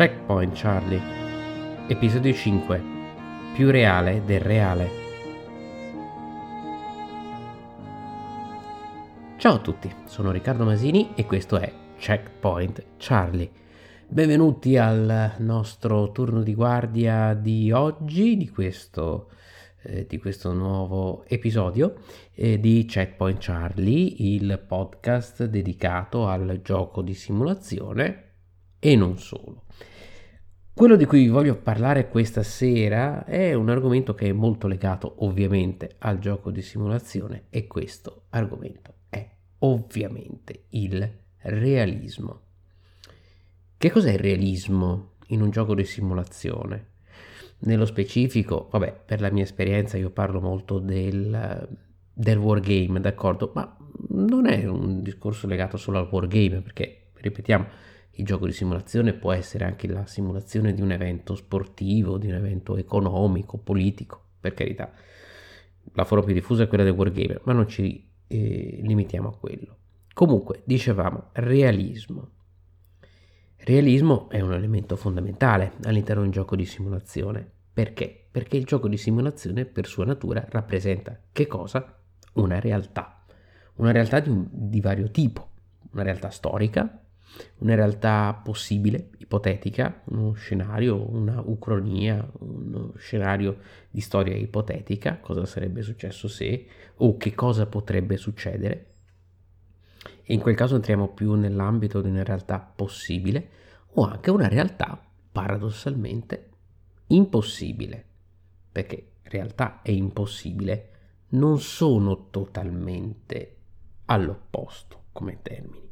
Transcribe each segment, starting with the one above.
Checkpoint Charlie, episodio 5, più reale del reale. Ciao a tutti, sono Riccardo Masini e questo è Checkpoint Charlie. Benvenuti al nostro turno di guardia di oggi, di questo, eh, di questo nuovo episodio eh, di Checkpoint Charlie, il podcast dedicato al gioco di simulazione e non solo. Quello di cui vi voglio parlare questa sera è un argomento che è molto legato ovviamente al gioco di simulazione e questo argomento ovviamente il realismo. Che cos'è il realismo in un gioco di simulazione? Nello specifico, vabbè, per la mia esperienza io parlo molto del, del wargame, d'accordo? Ma non è un discorso legato solo al wargame, perché, ripetiamo, il gioco di simulazione può essere anche la simulazione di un evento sportivo, di un evento economico, politico, per carità. La forma più diffusa è quella del wargamer, ma non ci eh, limitiamo a quello. Comunque, dicevamo, realismo. Realismo è un elemento fondamentale all'interno di un gioco di simulazione. Perché? Perché il gioco di simulazione per sua natura rappresenta che cosa? Una realtà. Una realtà di, un, di vario tipo. Una realtà storica, una realtà possibile, ipotetica, uno scenario, una ucronia, uno scenario di storia ipotetica, cosa sarebbe successo se o che cosa potrebbe succedere. E in quel caso entriamo più nell'ambito di una realtà possibile o anche una realtà paradossalmente impossibile, perché realtà e impossibile non sono totalmente all'opposto come termini.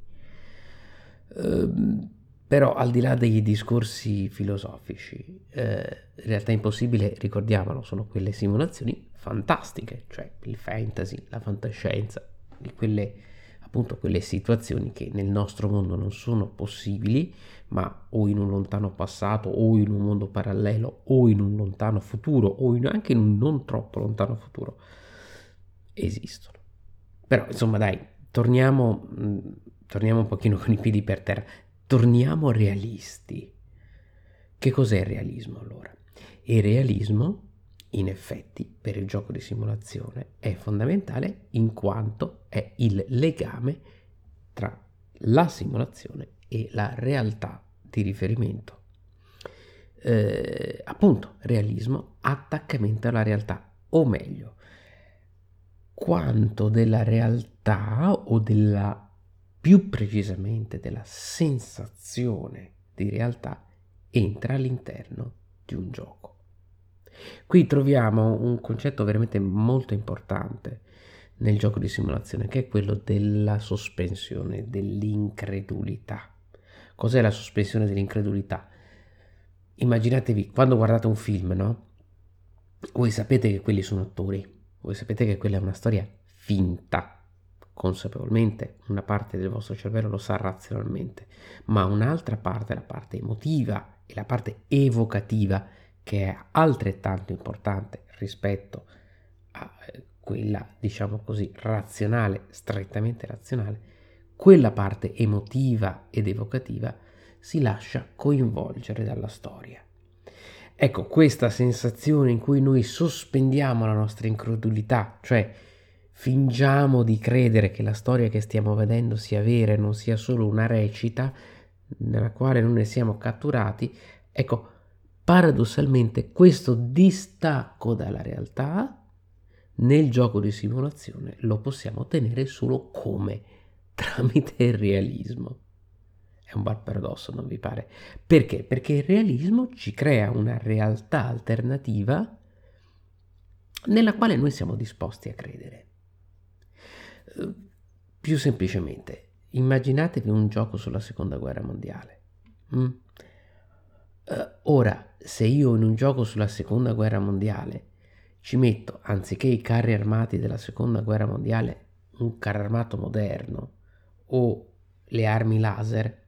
Ehm, però al di là dei discorsi filosofici, eh, realtà impossibile, ricordiamolo, sono quelle simulazioni fantastiche, cioè il fantasy, la fantascienza, quelle, appunto quelle situazioni che nel nostro mondo non sono possibili, ma o in un lontano passato, o in un mondo parallelo, o in un lontano futuro, o in, anche in un non troppo lontano futuro, esistono. Però insomma dai, torniamo torniamo un pochino con i piedi per terra, torniamo realisti. Che cos'è il realismo allora? Il realismo, in effetti, per il gioco di simulazione è fondamentale in quanto è il legame tra la simulazione e la realtà di riferimento. Eh, appunto, realismo, attaccamento alla realtà, o meglio, quanto della realtà o della più precisamente della sensazione di realtà, entra all'interno di un gioco. Qui troviamo un concetto veramente molto importante nel gioco di simulazione, che è quello della sospensione dell'incredulità. Cos'è la sospensione dell'incredulità? Immaginatevi quando guardate un film, no? Voi sapete che quelli sono attori, voi sapete che quella è una storia finta, consapevolmente, una parte del vostro cervello lo sa razionalmente, ma un'altra parte, la parte emotiva e la parte evocativa, che è altrettanto importante rispetto a eh, quella, diciamo così, razionale, strettamente razionale, quella parte emotiva ed evocativa si lascia coinvolgere dalla storia. Ecco, questa sensazione in cui noi sospendiamo la nostra incredulità, cioè fingiamo di credere che la storia che stiamo vedendo sia vera e non sia solo una recita nella quale non ne siamo catturati, ecco, paradossalmente questo distacco dalla realtà nel gioco di simulazione lo possiamo ottenere solo come tramite il realismo. È un bel paradosso, non vi pare? Perché? Perché il realismo ci crea una realtà alternativa nella quale noi siamo disposti a credere. Più semplicemente, immaginatevi un gioco sulla seconda guerra mondiale. Mm? Uh, ora, se io in un gioco sulla seconda guerra mondiale ci metto, anziché i carri armati della seconda guerra mondiale, un carro armato moderno o le armi laser,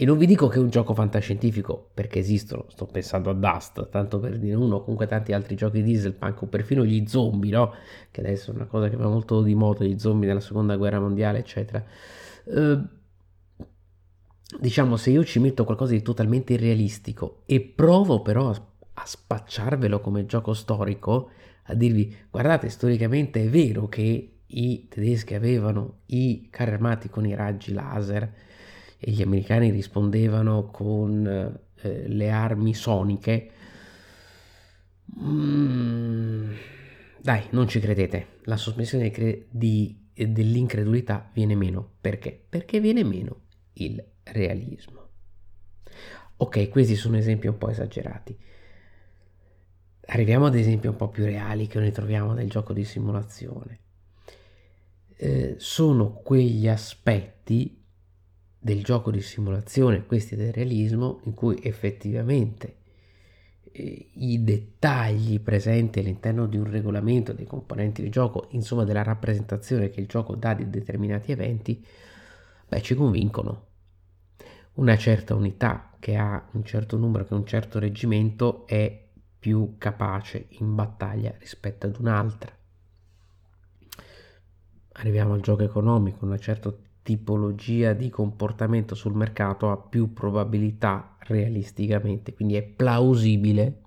e non vi dico che è un gioco fantascientifico, perché esistono, sto pensando a Dust, tanto per dire uno, comunque tanti altri giochi dieselpunk o perfino gli zombie, no? Che adesso è una cosa che va molto di moda, gli zombie nella seconda guerra mondiale, eccetera. Uh, diciamo, se io ci metto qualcosa di totalmente irrealistico e provo però a, a spacciarvelo come gioco storico, a dirvi, guardate, storicamente è vero che i tedeschi avevano i carri armati con i raggi laser, e gli americani rispondevano con eh, le armi soniche, mm, dai, non ci credete, la sospensione cre- di, dell'incredulità viene meno. Perché? Perché viene meno il realismo. Ok, questi sono esempi un po' esagerati. Arriviamo ad esempi un po' più reali che noi troviamo nel gioco di simulazione. Eh, sono quegli aspetti del gioco di simulazione, questi del realismo, in cui effettivamente eh, i dettagli presenti all'interno di un regolamento dei componenti di gioco, insomma della rappresentazione che il gioco dà di determinati eventi, beh, ci convincono. Una certa unità che ha un certo numero, che un certo reggimento, è più capace in battaglia rispetto ad un'altra. Arriviamo al gioco economico, una certa tipologia di comportamento sul mercato ha più probabilità realisticamente, quindi è plausibile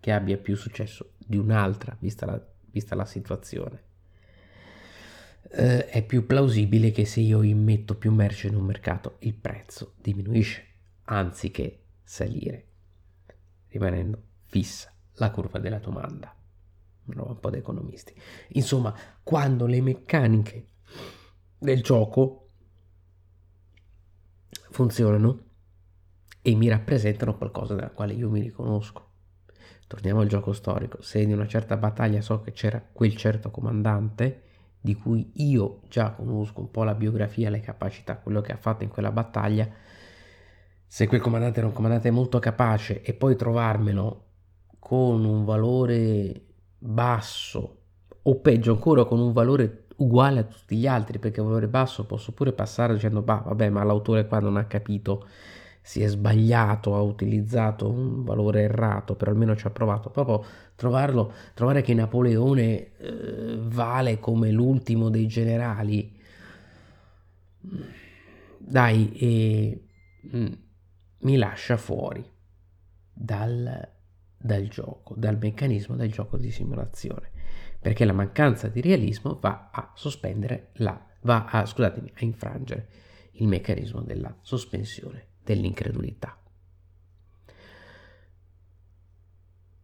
che abbia più successo di un'altra, vista la, vista la situazione. Eh, è più plausibile che se io immetto più merce in un mercato il prezzo diminuisce anziché salire, rimanendo fissa la curva della domanda. Un po' da economisti. Insomma, quando le meccaniche del gioco funzionano e mi rappresentano qualcosa della quale io mi riconosco. Torniamo al gioco storico. Se in una certa battaglia so che c'era quel certo comandante di cui io già conosco un po' la biografia, le capacità, quello che ha fatto in quella battaglia, se quel comandante era un comandante molto capace e poi trovarmelo con un valore basso o peggio ancora con un valore uguale a tutti gli altri perché valore basso posso pure passare dicendo bah vabbè ma l'autore qua non ha capito si è sbagliato ha utilizzato un valore errato però almeno ci ha provato proprio trovarlo trovare che Napoleone eh, vale come l'ultimo dei generali. Dai e, mm, mi lascia fuori dal, dal gioco dal meccanismo del gioco di simulazione perché la mancanza di realismo va a sospendere la, va a, scusatemi, a infrangere il meccanismo della sospensione dell'incredulità.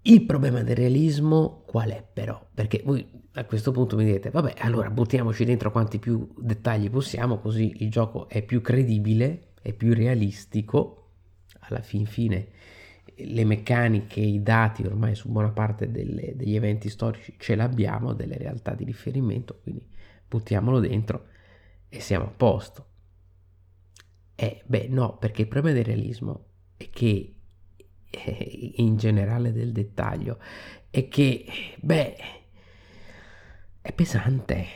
Il problema del realismo qual è però? Perché voi a questo punto mi dite, vabbè, allora buttiamoci dentro quanti più dettagli possiamo, così il gioco è più credibile, è più realistico, alla fin fine le meccaniche, i dati ormai su buona parte delle, degli eventi storici ce l'abbiamo, delle realtà di riferimento, quindi buttiamolo dentro e siamo a posto. Eh, beh, no, perché il problema del realismo è che, eh, in generale del dettaglio, è che, beh, è pesante.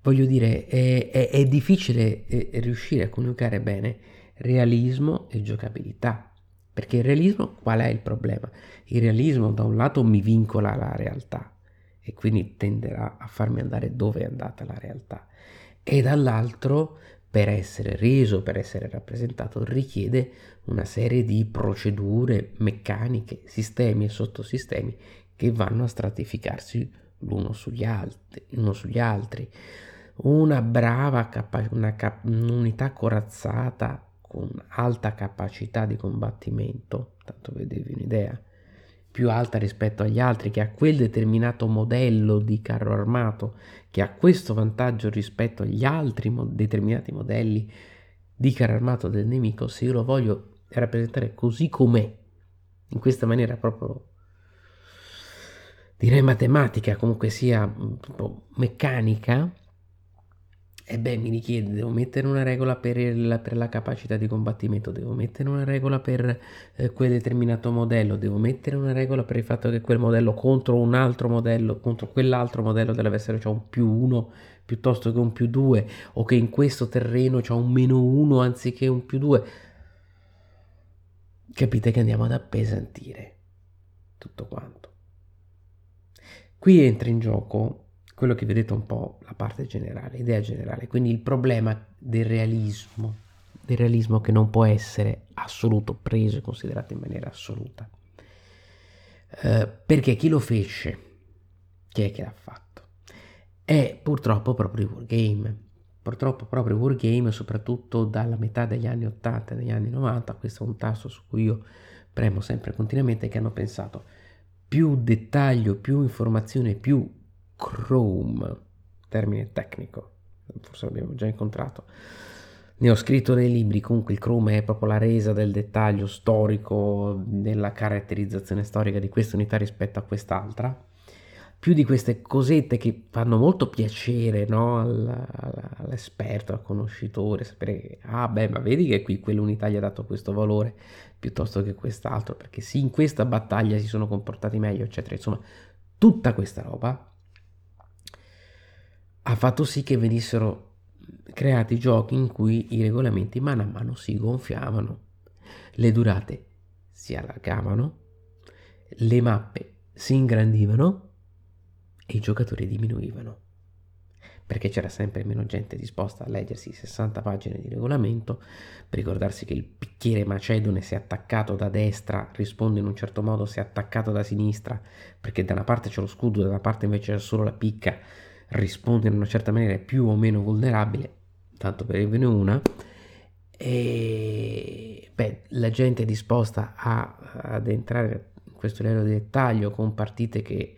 Voglio dire, è, è, è difficile eh, riuscire a coniugare bene realismo e giocabilità perché il realismo, qual è il problema? Il realismo da un lato mi vincola alla realtà e quindi tenderà a farmi andare dove è andata la realtà e dall'altro per essere reso, per essere rappresentato richiede una serie di procedure meccaniche, sistemi e sottosistemi che vanno a stratificarsi l'uno sugli altri, uno sugli altri. Una brava capa- una cap- unità corazzata con alta capacità di combattimento, tanto vedevi un'idea, più alta rispetto agli altri, che ha quel determinato modello di carro armato, che ha questo vantaggio rispetto agli altri mo- determinati modelli di carro armato del nemico, se io lo voglio rappresentare così com'è, in questa maniera proprio direi matematica, comunque sia meccanica, E beh, mi richiede, devo mettere una regola per, il, per, la capacità di combattimento, devo mettere una regola per eh, quel determinato modello, devo mettere una regola per il fatto che quel modello contro un altro modello, contro quell'altro modello dell'avversario c'è un più 1 piuttosto che un più 2, o che in questo terreno c'è un meno 1 anziché un più 2. Capite che andiamo ad appesantire tutto quanto. Qui entra in gioco quello che vedete un po' la parte generale, idea generale, quindi il problema del realismo, del realismo che non può essere assoluto, preso e considerato in maniera assoluta. Eh, perché chi lo fece, chi è che l'ha fatto? È purtroppo proprio il wargame. Purtroppo proprio il wargame, soprattutto dalla metà degli anni 80 e degli anni 90, questo è un tasto su cui io premo sempre continuamente, che hanno pensato più dettaglio, più informazione, più Chrome, termine tecnico, forse l'abbiamo già incontrato. Ne ho scritto nei libri, comunque il Chrome è proprio la resa del dettaglio storico, della caratterizzazione storica di questa unità rispetto a quest'altra. Più di queste cosette che fanno molto piacere no? all'esperto, al conoscitore, sapere che, ah beh, ma vedi che qui quell'unità gli ha dato questo valore piuttosto che quest'altro, perché sì, in questa battaglia si sono comportati meglio, eccetera. Insomma, tutta questa roba ha fatto sì che venissero creati giochi in cui i regolamenti mano a mano si gonfiavano, le durate si allargavano, le mappe si ingrandivano e i giocatori diminuivano perché c'era sempre meno gente disposta a leggersi 60 pagine di regolamento, per ricordarsi che il bicchiere macedone se attaccato da destra risponde in un certo modo se attaccato da sinistra, perché da una parte c'è lo scudo, da una parte invece c'è solo la picca, risponde in una certa maniera più o meno vulnerabile, tanto per dirvene una, e beh, la gente è disposta a, ad entrare in questo livello di dettaglio con partite che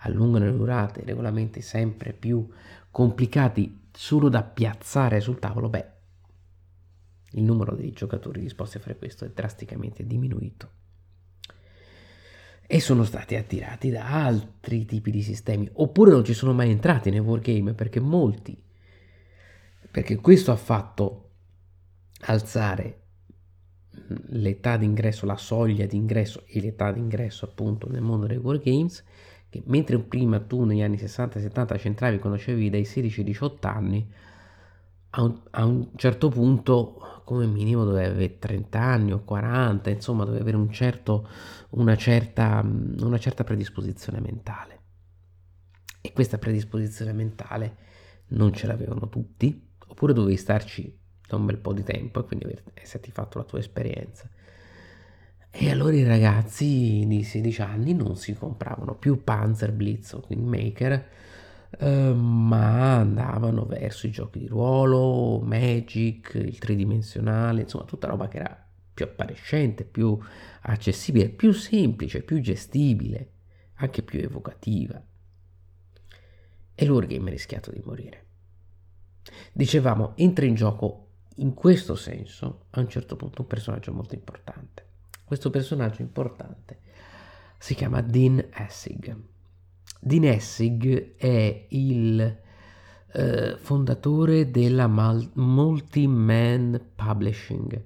allungano le durate, regolamenti sempre più complicati solo da piazzare sul tavolo, beh, il numero dei giocatori disposti a fare questo è drasticamente diminuito e sono stati attirati da altri tipi di sistemi, oppure non ci sono mai entrati nei wargame perché molti, perché questo ha fatto alzare l'età d'ingresso, la soglia d'ingresso e l'età d'ingresso appunto nel mondo dei wargames, che mentre prima tu negli anni 60 70 centravi conoscevi dai 16 18 anni, a un, a un certo punto come minimo doveva avere 30 anni o 40, insomma doveva avere un certo, una, certa, una certa predisposizione mentale. E questa predisposizione mentale non ce l'avevano tutti, oppure dovevi starci da un bel po' di tempo e quindi esserti fatto la tua esperienza. E allora i ragazzi di 16 anni non si compravano più Panzer Blitz o Kingmaker, Ehm, ma andavano verso i giochi di ruolo, Magic, il tridimensionale, insomma tutta roba che era più appariscente, più accessibile, più semplice, più gestibile, anche più evocativa. E l'Urgame è rischiato di morire. Dicevamo, entra in gioco in questo senso a un certo punto un personaggio molto importante. Questo personaggio importante si chiama Dean Essig Dean Essig è il eh, fondatore della Mal- Multi-Man Publishing,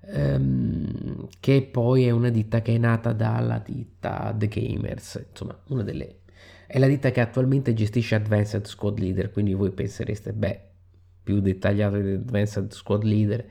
ehm, che poi è una ditta che è nata dalla ditta The Gamers, insomma, una delle... È la ditta che attualmente gestisce Advanced Squad Leader, quindi voi pensereste, beh, più dettagliato di Advanced Squad Leader.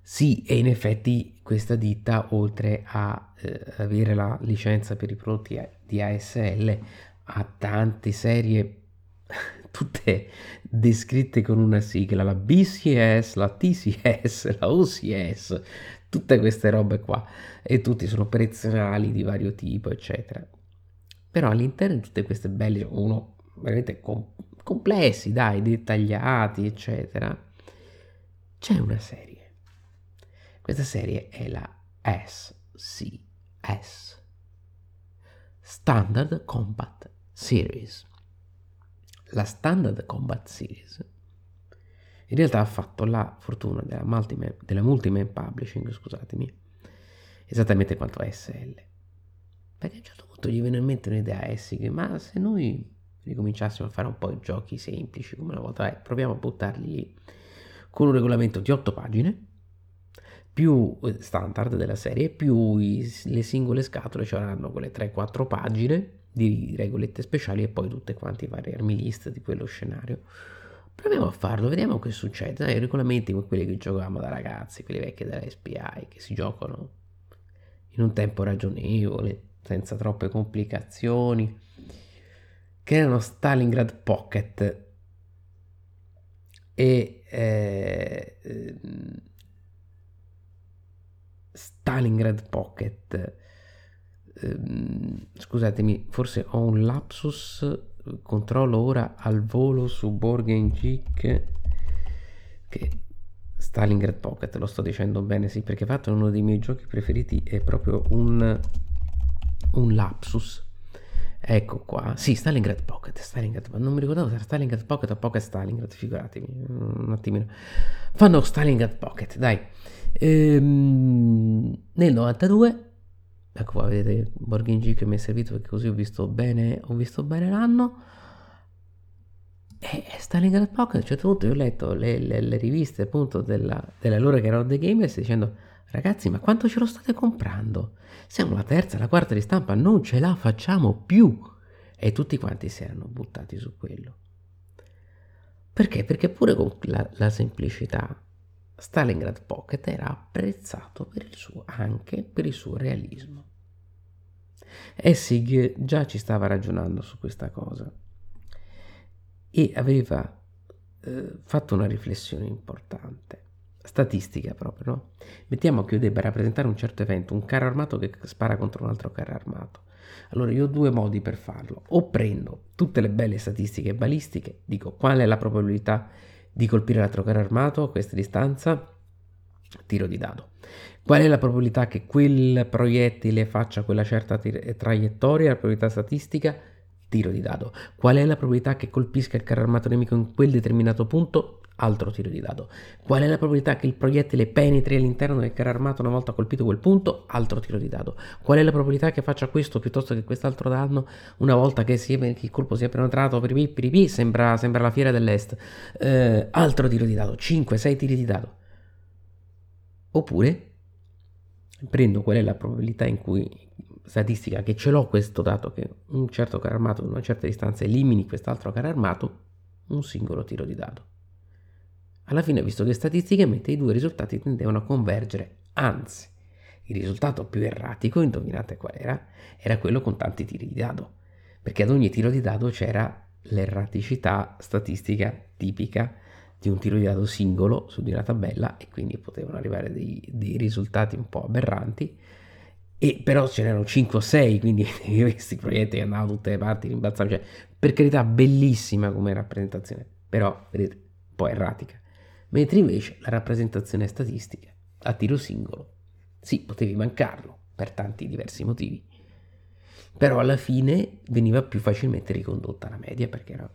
Sì, e in effetti questa ditta, oltre a eh, avere la licenza per i prodotti di ASL, ha tante serie tutte descritte con una sigla, la BCS, la TCS, la OCS, tutte queste robe qua e tutti sono prezionali di vario tipo, eccetera. Però all'interno di tutte queste belle, uno veramente com- complessi, dai, dettagliati, eccetera, c'è una serie. Questa serie è la SCS, Standard Combat Series. La Standard Combat Series in realtà ha fatto la fortuna della, multi-man, della Multiman Publishing, scusatemi, esattamente quanto ASL. Perché a un certo punto gli viene in mente un'idea a Essig, ma se noi ricominciassimo a fare un po' di giochi semplici come una volta, eh, proviamo a buttarli lì con un regolamento di 8 pagine più eh, standard della serie, più i, le singole scatole avranno quelle 3-4 pagine di regolette speciali e poi tutte quante i vari army list di quello scenario. Proviamo a farlo, vediamo che succede. I regolamenti come quelli che giocavamo da ragazzi, quelli vecchi della SPI, che si giocano in un tempo ragionevole, senza troppe complicazioni, che erano Stalingrad Pocket e eh, ehm, Stalingrad Pocket. Ehm, scusatemi, forse ho un lapsus. Controllo ora al volo su Borgen Geek che Stalingrad Pocket, lo sto dicendo bene, sì, perché fatto uno dei miei giochi preferiti è proprio un, un lapsus. Ecco qua, sì, Stalingrad Pocket, Stalingrad, non mi ricordavo se era Stalingrad Pocket o Pocket Stalingrad, figuratevi, un attimino. Fanno Stalingrad Pocket, dai. Ehm, nel 92, ecco qua vedete Borghin G che mi è servito perché così ho visto bene, ho visto bene l'anno. E Stalingrad Pocket, a un certo punto io ho letto le, le, le riviste appunto della, loro che erano The Gamers dicendo ragazzi ma quanto ce lo state comprando? Siamo la terza, la quarta di stampa, non ce la facciamo più. E tutti quanti si erano buttati su quello. Perché? Perché pure con la, la semplicità Stalingrad Pocket era apprezzato per suo, anche per il suo realismo. Essig già ci stava ragionando su questa cosa e aveva eh, fatto una riflessione importante, statistica proprio, no? Mettiamo che io debba rappresentare un certo evento, un carro armato che spara contro un altro carro armato. Allora io ho due modi per farlo, o prendo tutte le belle statistiche balistiche, dico qual è la probabilità di colpire l'altro carro armato a questa distanza, tiro di dado. Qual è la probabilità che quel proiettile faccia quella certa tir- traiettoria, la probabilità statistica? Tiro di dado. Qual è la probabilità che colpisca il carro armato nemico in quel determinato punto? Altro tiro di dado. Qual è la probabilità che il proiettile penetri all'interno del carro armato una volta colpito quel punto? Altro tiro di dado. Qual è la probabilità che faccia questo piuttosto che quest'altro danno una volta che, sia, che il colpo sia penetrato? Piripì, piripì, sembra, sembra la fiera dell'est. Eh, altro tiro di dado. 5-6 tiri di dado. Oppure prendo qual è la probabilità in cui statistica che ce l'ho questo dato che un certo carro armato ad una certa distanza elimini quest'altro carro armato, un singolo tiro di dado. Alla fine ho visto che statisticamente i due risultati tendevano a convergere, anzi, il risultato più erratico, indovinate qual era? Era quello con tanti tiri di dado, perché ad ogni tiro di dado c'era l'erraticità statistica tipica di un tiro di dado singolo su di una tabella e quindi potevano arrivare dei, dei risultati un po' aberranti. E però ce n'erano 5 o 6, quindi questi proiettili andavano da tutte le parti, rimbalzavano. Cioè, per carità, bellissima come rappresentazione, però vedete, un po' erratica mentre invece la rappresentazione statistica a tiro singolo, sì, potevi mancarlo per tanti diversi motivi, però alla fine veniva più facilmente ricondotta la media perché era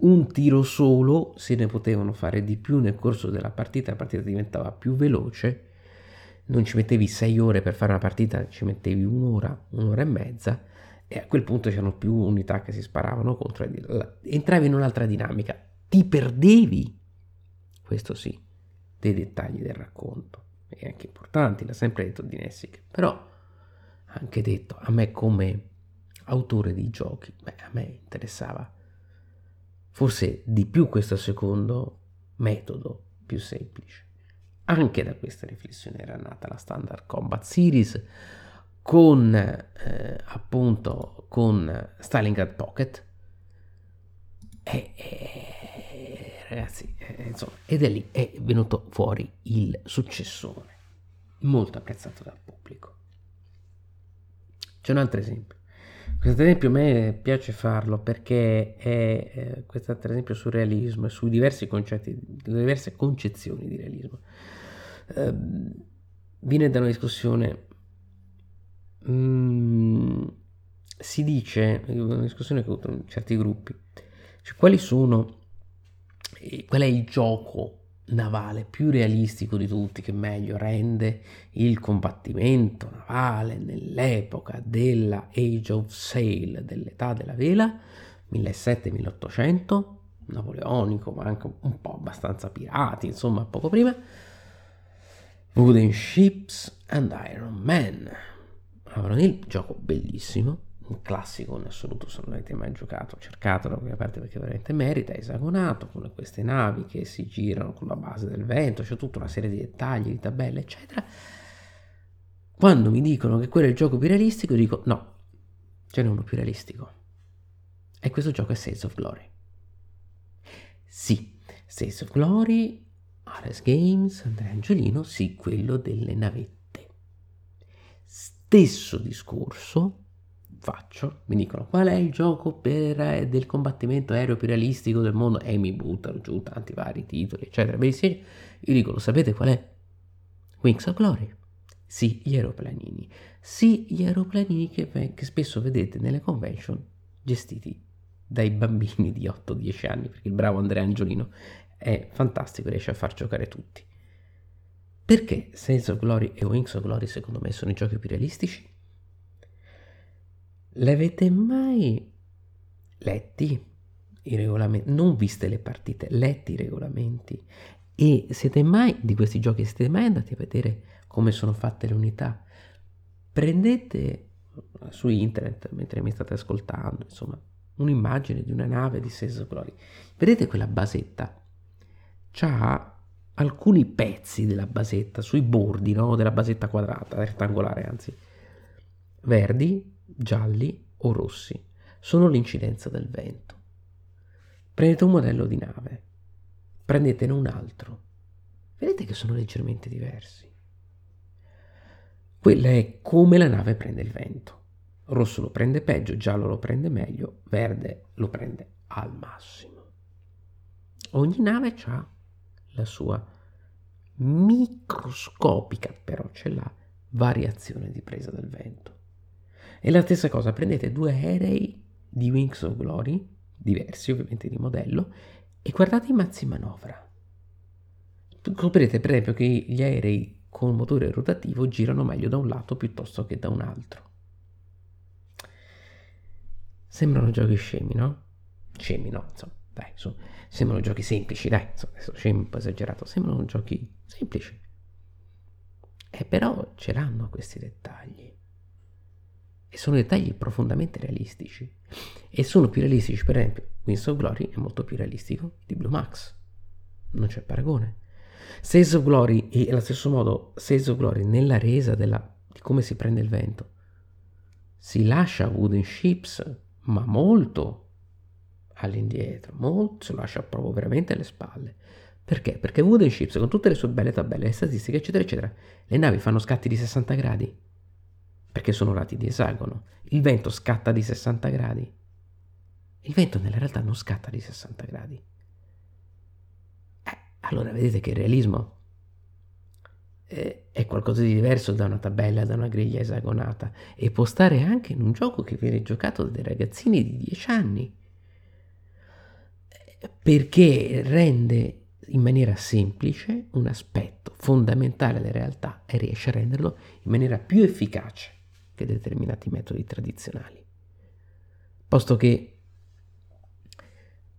un tiro solo, se ne potevano fare di più nel corso della partita, la partita diventava più veloce, non ci mettevi sei ore per fare una partita, ci mettevi un'ora, un'ora e mezza, e a quel punto c'erano più unità che si sparavano contro, entravi in un'altra dinamica, ti perdevi questo sì, dei dettagli del racconto, e anche importanti, l'ha sempre detto di Nessic, però ha anche detto a me come autore di giochi, beh, a me interessava forse di più questo secondo metodo più semplice. Anche da questa riflessione era nata la Standard Combat Series con eh, appunto con Stalingrad Pocket. E, e ragazzi, eh, insomma, ed è lì è venuto fuori il successore, molto apprezzato dal pubblico. C'è un altro esempio. Questo esempio a me piace farlo perché è eh, questo altro esempio sul realismo e su diversi concetti, diverse concezioni di realismo. Eh, viene da una discussione, mm, si dice, una discussione che ho avuto in certi gruppi, cioè quali sono qual è il gioco navale più realistico di tutti che meglio rende il combattimento navale nell'epoca della Age of Sail, dell'età della vela? 1700-1800, napoleonico, ma anche un po' abbastanza pirati, insomma, poco prima. Wooden Ships and Iron Man. Allora, nel gioco bellissimo, un classico in assoluto se non avete mai giocato cercatelo a parte perché veramente merita è esagonato con queste navi che si girano con la base del vento c'è tutta una serie di dettagli di tabelle eccetera. Quando mi dicono che quello è il gioco più realistico dico no ce n'è uno più realistico. E questo gioco è Sales of Glory. Sì Sales of Glory Ares Games Andrea Angiolino sì quello delle navette. Stesso discorso faccio, mi dicono qual è il gioco per, eh, del combattimento aereo più realistico del mondo e mi buttano giù tanti vari titoli, eccetera. Benissimo. Io dico, lo sapete qual è? Wings of Glory. Sì, gli aeroplanini. Sì, gli aeroplanini che, che spesso vedete nelle convention gestiti dai bambini di 8-10 anni, perché il bravo Andrea Angiolino è fantastico, riesce a far giocare tutti. Perché Sense of Glory e Wings of Glory secondo me sono i giochi più realistici? L'avete mai letti i regolamenti? Non viste le partite, letti i regolamenti. E siete mai, di questi giochi, siete mai andati a vedere come sono fatte le unità? Prendete su internet, mentre mi state ascoltando, insomma, un'immagine di una nave di Sales Glory. Vedete quella basetta? C'ha alcuni pezzi della basetta sui bordi, no? Della basetta quadrata, rettangolare anzi, verdi, gialli o rossi, sono l'incidenza del vento. Prendete un modello di nave, prendetene un altro, vedete che sono leggermente diversi. Quella è come la nave prende il vento. Rosso lo prende peggio, giallo lo prende meglio, verde lo prende al massimo. Ogni nave ha la sua microscopica, però ce l'ha, variazione di presa del vento. E la stessa cosa, prendete due aerei di Wings of Glory, diversi ovviamente di modello, e guardate i mazzi manovra. Scoprirete per esempio che gli aerei con motore rotativo girano meglio da un lato piuttosto che da un altro. Sembrano giochi scemi, no? Scemi, no? Insomma, dai, su, sembrano giochi semplici, dai, insomma, adesso scemi un po' esagerato, sembrano giochi semplici. E però ce l'hanno questi dettagli. E sono dettagli profondamente realistici. E sono più realistici, per esempio, Wings of Glory è molto più realistico di Blue Max. Non c'è paragone. Sales of Glory, e allo stesso modo, Sales of Glory nella resa della, di come si prende il vento, si lascia Wooden Ships, ma molto all'indietro, molto, si lascia proprio veramente alle spalle. Perché? Perché Wooden Ships, con tutte le sue belle tabelle, le statistiche, eccetera, eccetera, le navi fanno scatti di 60 gradi perché sono lati di esagono. Il vento scatta di 60 gradi. Il vento nella realtà non scatta di 60 gradi. Eh, allora vedete che il realismo eh, è qualcosa di diverso da una tabella, da una griglia esagonata e può stare anche in un gioco che viene giocato dai ragazzini di 10 anni perché rende in maniera semplice un aspetto fondamentale della realtà e riesce a renderlo in maniera più efficace che determinati metodi tradizionali. Posto che,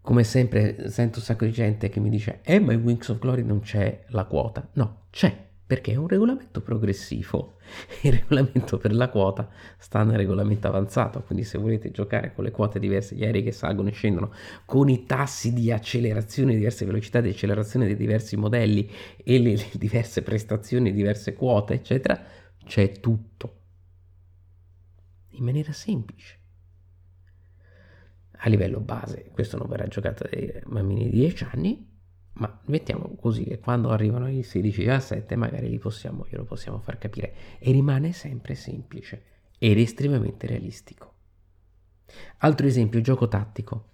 come sempre, sento un sacco di gente che mi dice, eh ma in Wings of Glory non c'è la quota. No, c'è, perché è un regolamento progressivo. Il regolamento per la quota sta nel regolamento avanzato, quindi se volete giocare con le quote diverse, gli aerei che salgono e scendono, con i tassi di accelerazione, diverse velocità di accelerazione dei diversi modelli e le, le diverse prestazioni, diverse quote, eccetera, c'è tutto in maniera semplice. A livello base, questo non verrà giocato dai bambini di 10 anni, ma mettiamo così che quando arrivano i 16-17 magari li possiamo, glielo possiamo far capire e rimane sempre semplice ed estremamente realistico. Altro esempio, gioco tattico.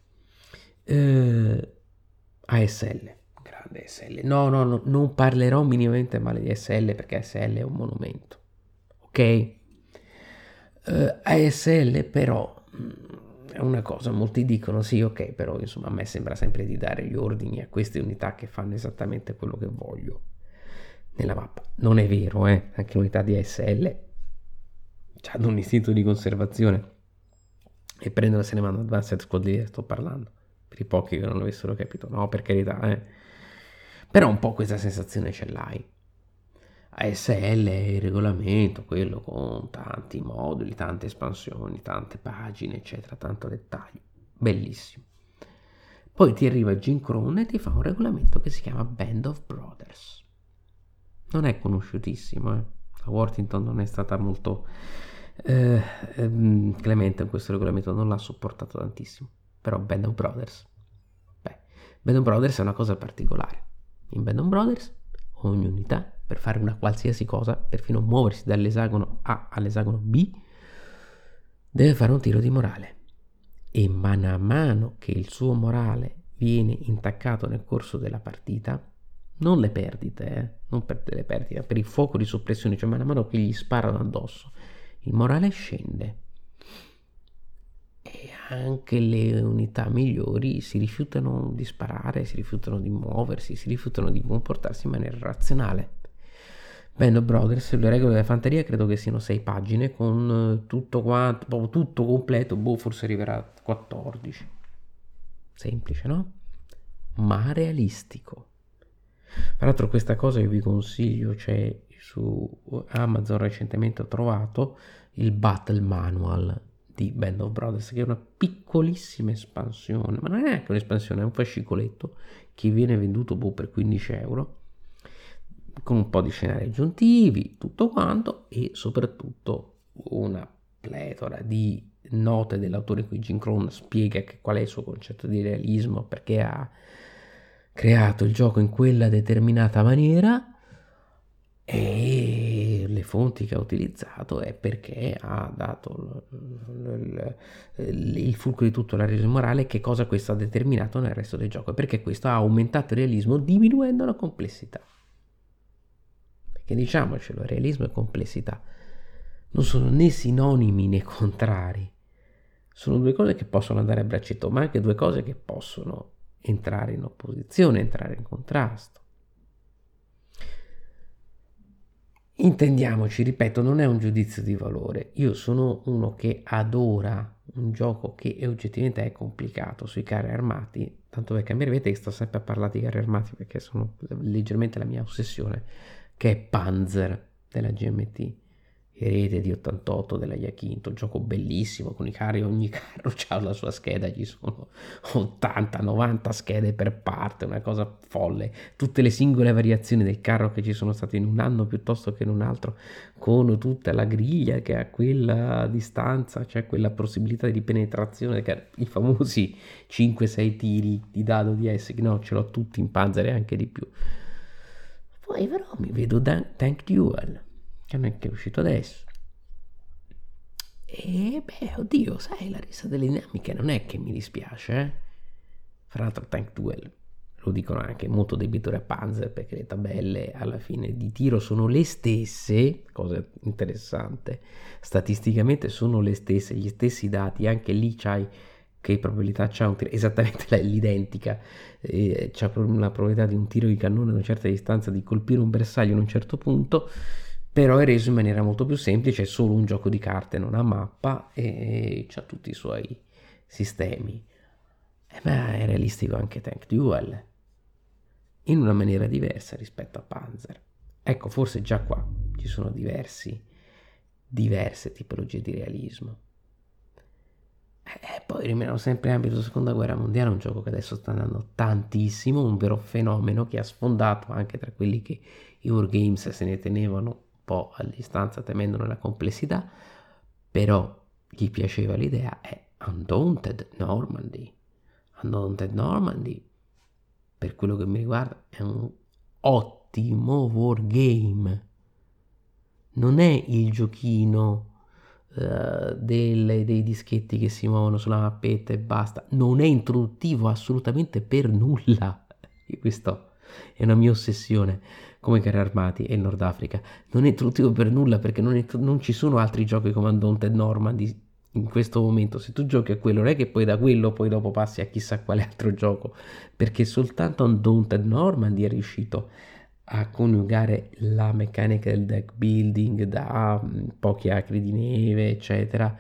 Eh, ASL, grande ASL. No, no, no, non parlerò minimamente male di ASL perché ASL è un monumento. Ok? Eh, ASL però mm, è una cosa, molti dicono sì, ok, però insomma a me sembra sempre di dare gli ordini a queste unità che fanno esattamente quello che voglio nella mappa. Non è vero, eh? anche unità di ASL hanno un istinto di conservazione e prendono e se ne vanno Advanced Squad Leader, sto parlando, per i pochi che non l'avessero capito, no, per carità, eh. Però un po' questa sensazione ce l'hai. ASL è il regolamento, quello con tanti moduli, tante espansioni, tante pagine, eccetera, tanto dettaglio. Bellissimo. Poi ti arriva Jim Crone e ti fa un regolamento che si chiama Band of Brothers. Non è conosciutissimo, eh. La Worthington non è stata molto eh, ehm, Clemente in questo regolamento non l'ha sopportato tantissimo. Però Band of Brothers. Beh, Band of Brothers è una cosa particolare. In Band of Brothers ogni unità per fare una qualsiasi cosa, perfino muoversi dall'esagono A all'esagono B, deve fare un tiro di morale e mano a mano che il suo morale viene intaccato nel corso della partita, non le perdite, eh? non per le perdite, per il fuoco di soppressione, cioè mano a mano che gli sparano addosso, il morale scende. E anche le unità migliori si rifiutano di sparare, si rifiutano di muoversi, si rifiutano di comportarsi in maniera razionale. Band of Brothers, le regole della fanteria credo che siano 6 pagine con eh, tutto quanto, proprio tutto completo, boh, forse arriverà a 14. Semplice, no? Ma realistico. Tra l'altro questa cosa io vi consiglio, c'è su Amazon recentemente ho trovato il Battle Manual di Band of Brothers, che è una piccolissima espansione, ma non è neanche un'espansione, è un fascicoletto che viene venduto boh, per 15 euro con un po' di scenari aggiuntivi, tutto quanto e soprattutto una pletora di note dell'autore qui Jim Crone spiega qual è il suo concetto di realismo perché ha creato il gioco in quella determinata maniera e le fonti che ha utilizzato è perché ha dato il, il, il fulcro di tutto la resa morale che cosa questo ha determinato nel resto del gioco e perché questo ha aumentato il realismo diminuendo la complessità che diciamocelo, realismo e complessità non sono né sinonimi né contrari, sono due cose che possono andare a braccetto, ma anche due cose che possono entrare in opposizione, entrare in contrasto. Intendiamoci, ripeto, non è un giudizio di valore. Io sono uno che adora un gioco che oggettivamente è complicato sui carri armati, tanto per cambiare vedete che sto sempre a parlare di carri armati perché sono leggermente la mia ossessione che è Panzer della GMT, erede di 88 della Yakinto, gioco bellissimo con i carri, ogni carro ha la sua scheda, ci sono 80-90 schede per parte, una cosa folle, tutte le singole variazioni del carro che ci sono state in un anno piuttosto che in un altro, con tutta la griglia che ha quella distanza, cioè quella possibilità di penetrazione, i famosi 5-6 tiri di dado di Essig, no, ce l'ho tutti in Panzer e anche di più. Poi però mi vedo Dan- Tank Duel, che non è che è uscito adesso. E beh, oddio, sai, la resa delle dinamiche non è che mi dispiace, eh? Fra l'altro Tank Duel, lo dicono anche molto debitore a Panzer, perché le tabelle alla fine di tiro sono le stesse, cosa interessante, statisticamente sono le stesse, gli stessi dati, anche lì c'hai che probabilità c'ha un tiro, esattamente l'identica, eh, c'ha la probabilità di un tiro di cannone a una certa distanza di colpire un bersaglio in un certo punto, però è reso in maniera molto più semplice, è solo un gioco di carte, non ha mappa e ha tutti i suoi sistemi. Eh, ma è realistico anche Tank Duel, in una maniera diversa rispetto a Panzer. Ecco, forse già qua ci sono diversi, diverse tipologie di realismo. E eh, poi rimaniamo sempre in ambito seconda guerra mondiale, un gioco che adesso sta andando tantissimo, un vero fenomeno che ha sfondato anche tra quelli che i Wargames se ne tenevano un po' a distanza temendone la complessità, però gli piaceva l'idea è Undaunted Normandy. Undaunted Normandy, per quello che mi riguarda, è un ottimo wargame. Non è il giochino uh, delle, dei dischetti che si muovono sulla mappetta e basta. Non è introduttivo assolutamente per nulla. Questo è una mia ossessione come carri armati e Nord Africa. Non è introduttivo per nulla perché non, è, non ci sono altri giochi come Undaunted Normandy in questo momento. Se tu giochi a quello, non è che poi da quello poi dopo passi a chissà quale altro gioco, perché soltanto Undaunted Normandy è riuscito a coniugare la meccanica del deck building da mm, pochi acri di neve, eccetera,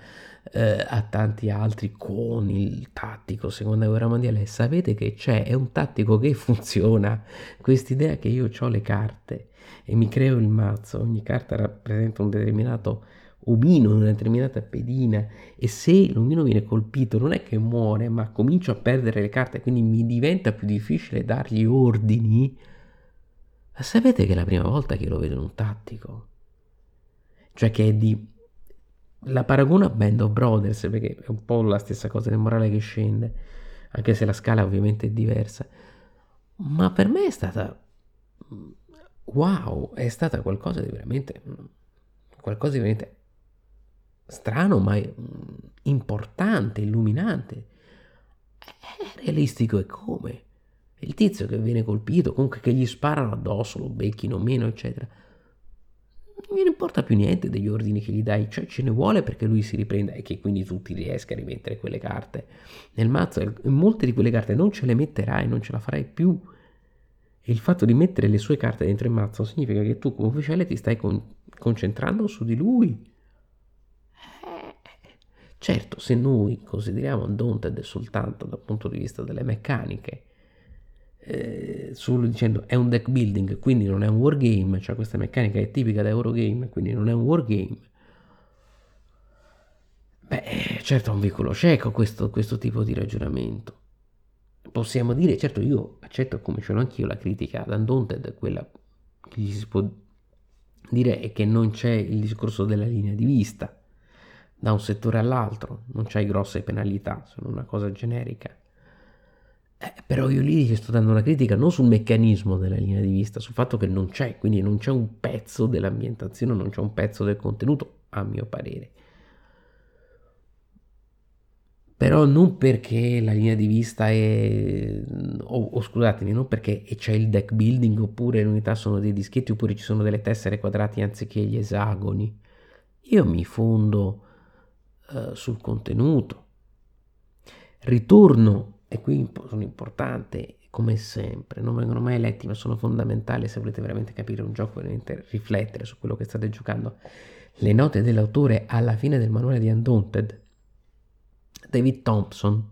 eh, a tanti altri con il tattico seconda guerra mondiale. Sapete che c'è? È un tattico che funziona. Quest'idea che io ho le carte e mi creo il mazzo, ogni carta rappresenta un determinato omino, una determinata pedina e se l'omino viene colpito non è che muore, ma comincio a perdere le carte, quindi mi diventa più difficile dargli ordini. Ma sapete che è la prima volta che lo vedo in un tattico? Cioè che è di la paragono a Band of Brothers perché è un po' la stessa cosa del morale che scende, anche se la scala ovviamente è diversa. Ma per me è stata wow, è stata qualcosa di veramente qualcosa di veramente strano, ma importante, illuminante. È realistico e come? Il tizio che viene colpito, comunque che gli sparano addosso, lo becchino meno, eccetera non gliene importa più niente degli ordini che gli dai, cioè ce ne vuole perché lui si riprenda e che quindi tu ti riesca a rimettere quelle carte nel mazzo e molte di quelle carte non ce le metterai, non ce la farai più. E il fatto di mettere le sue carte dentro il mazzo significa che tu come ufficiale ti stai con- concentrando su di lui. Certo, se noi consideriamo Undaunted soltanto dal punto di vista delle meccaniche eh, solo dicendo è un deck building, quindi non è un wargame, cioè questa meccanica è tipica da Eurogame, quindi non è un wargame. Beh, certo è un vicolo cieco questo, questo tipo di ragionamento. Possiamo dire, certo io accetto come ce l'ho anch'io la critica ad Undaunted, quella che gli si può dire è che non c'è il discorso della linea di vista da un settore all'altro, non c'hai grosse penalità, sono una cosa generica. Eh, però io lì sto dando una critica non sul meccanismo della linea di vista, sul fatto che non c'è, quindi non c'è un pezzo dell'ambientazione, non c'è un pezzo del contenuto, a mio parere. Però non perché la linea di vista è... o, o scusatemi, non perché c'è il deck building oppure le unità sono dei dischetti oppure ci sono delle tessere quadrati anziché gli esagoni. Io mi fondo uh, sul contenuto. Ritorno e qui sono importanti come sempre, non vengono mai letti ma sono fondamentali se volete veramente capire un gioco, veramente riflettere su quello che state giocando. Le note dell'autore alla fine del manuale di Undaunted, David Thompson,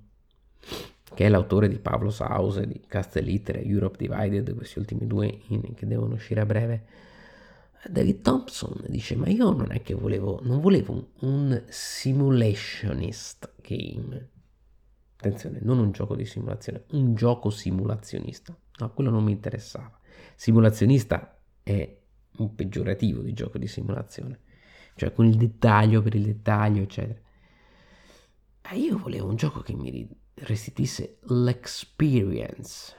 che è l'autore di Pavlos House, di Castellitere, Europe Divided, questi ultimi due in, che devono uscire a breve. David Thompson dice: Ma io non è che volevo, non volevo un, simulationist game, Attenzione, non un gioco di simulazione, un gioco simulazionista. No, quello non mi interessava. Simulazionista è un peggiorativo di gioco di simulazione, cioè con il dettaglio per il dettaglio, eccetera. E io volevo un gioco che mi restituisse l'experience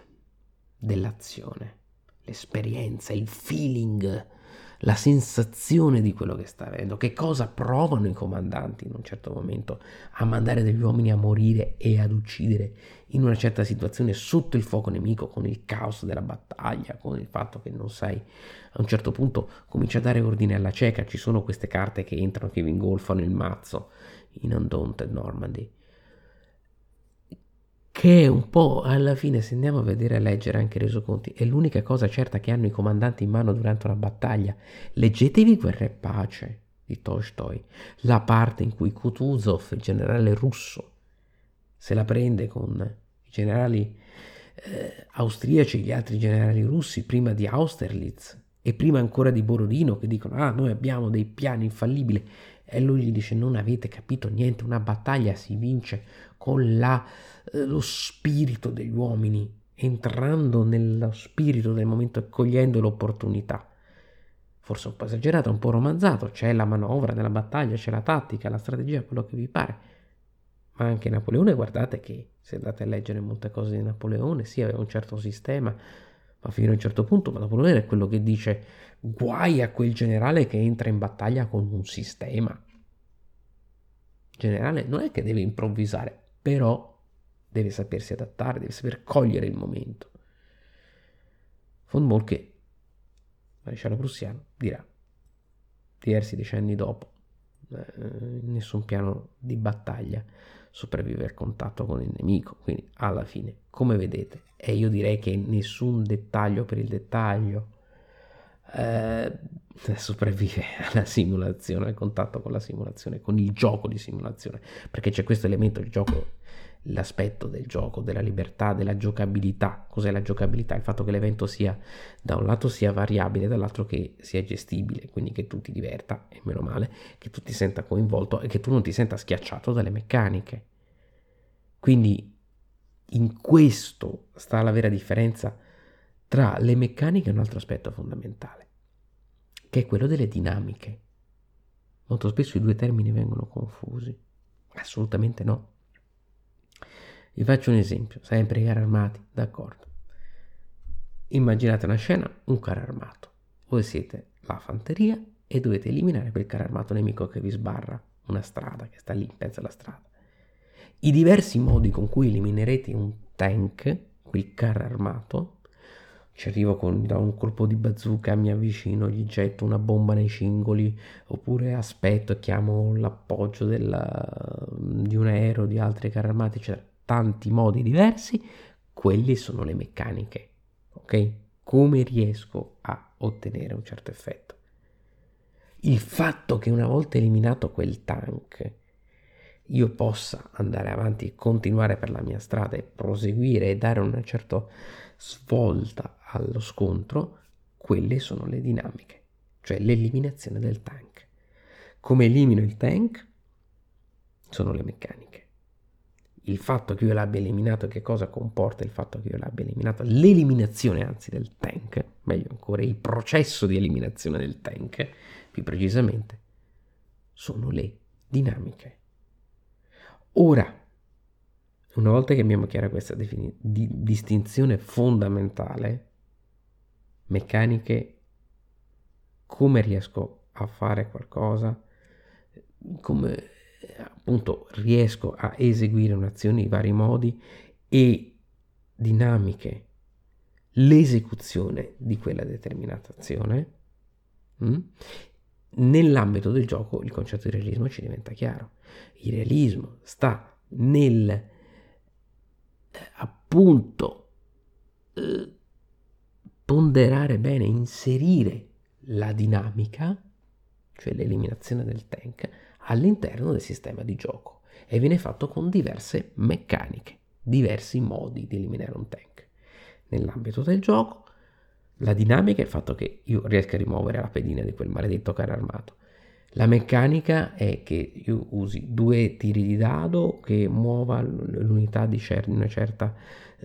dell'azione, l'esperienza, il feeling la sensazione di quello che sta avvenendo, che cosa provano i comandanti in un certo momento a mandare degli uomini a morire e ad uccidere in una certa situazione sotto il fuoco nemico, con il caos della battaglia, con il fatto che non sai, a un certo punto comincia a dare ordine alla cieca, ci sono queste carte che entrano, che vi ingolfano il mazzo in Undaunted Normandy che un po' alla fine se andiamo a vedere e leggere anche i resoconti è l'unica cosa certa che hanno i comandanti in mano durante una battaglia. Leggetevi Guerra e Pace di Tolstoi la parte in cui Kutuzov il generale russo se la prende con i generali eh, austriaci e gli altri generali russi prima di Austerlitz e prima ancora di Borodino che dicono ah noi abbiamo dei piani infallibili. E lui gli dice non avete capito niente una battaglia si vince con la lo spirito degli uomini, entrando nello spirito del momento e cogliendo l'opportunità. Forse un po' esagerato, un po' romanzato, c'è la manovra nella battaglia, c'è la tattica, la strategia, quello che vi pare. Ma anche Napoleone, guardate che se andate a leggere molte cose di Napoleone, sì, aveva un certo sistema, ma fino a un certo punto, ma Napoleone è quello che dice guai a quel generale che entra in battaglia con un sistema. Generale non è che deve improvvisare, però deve sapersi adattare, deve saper cogliere il momento. Von Moltke, maresciallo prussiano, dirà, diversi decenni dopo, eh, nessun piano di battaglia sopravvive al contatto con il nemico, quindi alla fine, come vedete, e io direi che nessun dettaglio per il dettaglio, eh, sopravvive alla simulazione, al contatto con la simulazione, con il gioco di simulazione, perché c'è questo elemento, il gioco, l'aspetto del gioco, della libertà, della giocabilità. Cos'è la giocabilità? Il fatto che l'evento sia da un lato sia variabile, dall'altro che sia gestibile, quindi che tu ti diverta, e meno male, che tu ti senta coinvolto e che tu non ti senta schiacciato dalle meccaniche. Quindi in questo sta la vera differenza tra le meccaniche e un altro aspetto fondamentale che è quello delle dinamiche. Molto spesso i due termini vengono confusi. Assolutamente no. Vi faccio un esempio, sempre i carri armati, d'accordo. Immaginate una scena, un carro armato. Voi siete la fanteria e dovete eliminare quel carro armato nemico che vi sbarra una strada, che sta lì in mezzo alla strada. I diversi modi con cui eliminerete un tank, quel carro armato, ci arrivo con, da un colpo di bazooka, mi avvicino, gli getto una bomba nei cingoli, oppure aspetto e chiamo l'appoggio della, di un aereo, di altri carri armati, eccetera. Tanti modi diversi, quelli sono le meccaniche, ok? Come riesco a ottenere un certo effetto? Il fatto che una volta eliminato quel tank, io possa andare avanti, continuare per la mia strada e proseguire e dare una certa svolta allo scontro, quelle sono le dinamiche, cioè l'eliminazione del tank. Come elimino il tank? Sono le meccaniche. Il fatto che io l'abbia eliminato, che cosa comporta il fatto che io l'abbia eliminato? L'eliminazione anzi del tank, meglio ancora, il processo di eliminazione del tank, più precisamente, sono le dinamiche. Ora, una volta che abbiamo chiara questa defini- di- distinzione fondamentale, meccaniche, come riesco a fare qualcosa, come appunto riesco a eseguire un'azione in vari modi e dinamiche, l'esecuzione di quella determinata azione. Mm? Nell'ambito del gioco il concetto di realismo ci diventa chiaro. Il realismo sta nel eh, appunto eh, ponderare bene, inserire la dinamica, cioè l'eliminazione del tank, all'interno del sistema di gioco e viene fatto con diverse meccaniche, diversi modi di eliminare un tank. Nell'ambito del gioco, la dinamica è il fatto che io riesca a rimuovere la pedina di quel maledetto carro armato. La meccanica è che io usi due tiri di dado che muova l'unità di cer- una certa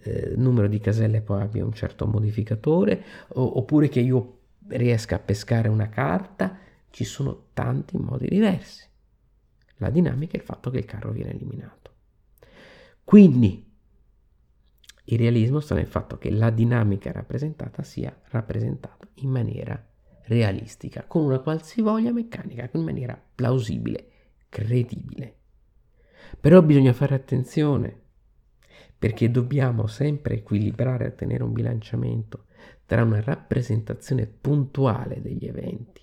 eh, numero di caselle e poi abbia un certo modificatore, o- oppure che io riesca a pescare una carta, ci sono tanti modi diversi. La dinamica è il fatto che il carro viene eliminato. Quindi il realismo sta nel fatto che la dinamica rappresentata sia rappresentata in maniera realistica, con una qualsivoglia meccanica, in maniera plausibile, credibile. Però bisogna fare attenzione perché dobbiamo sempre equilibrare e tenere un bilanciamento tra una rappresentazione puntuale degli eventi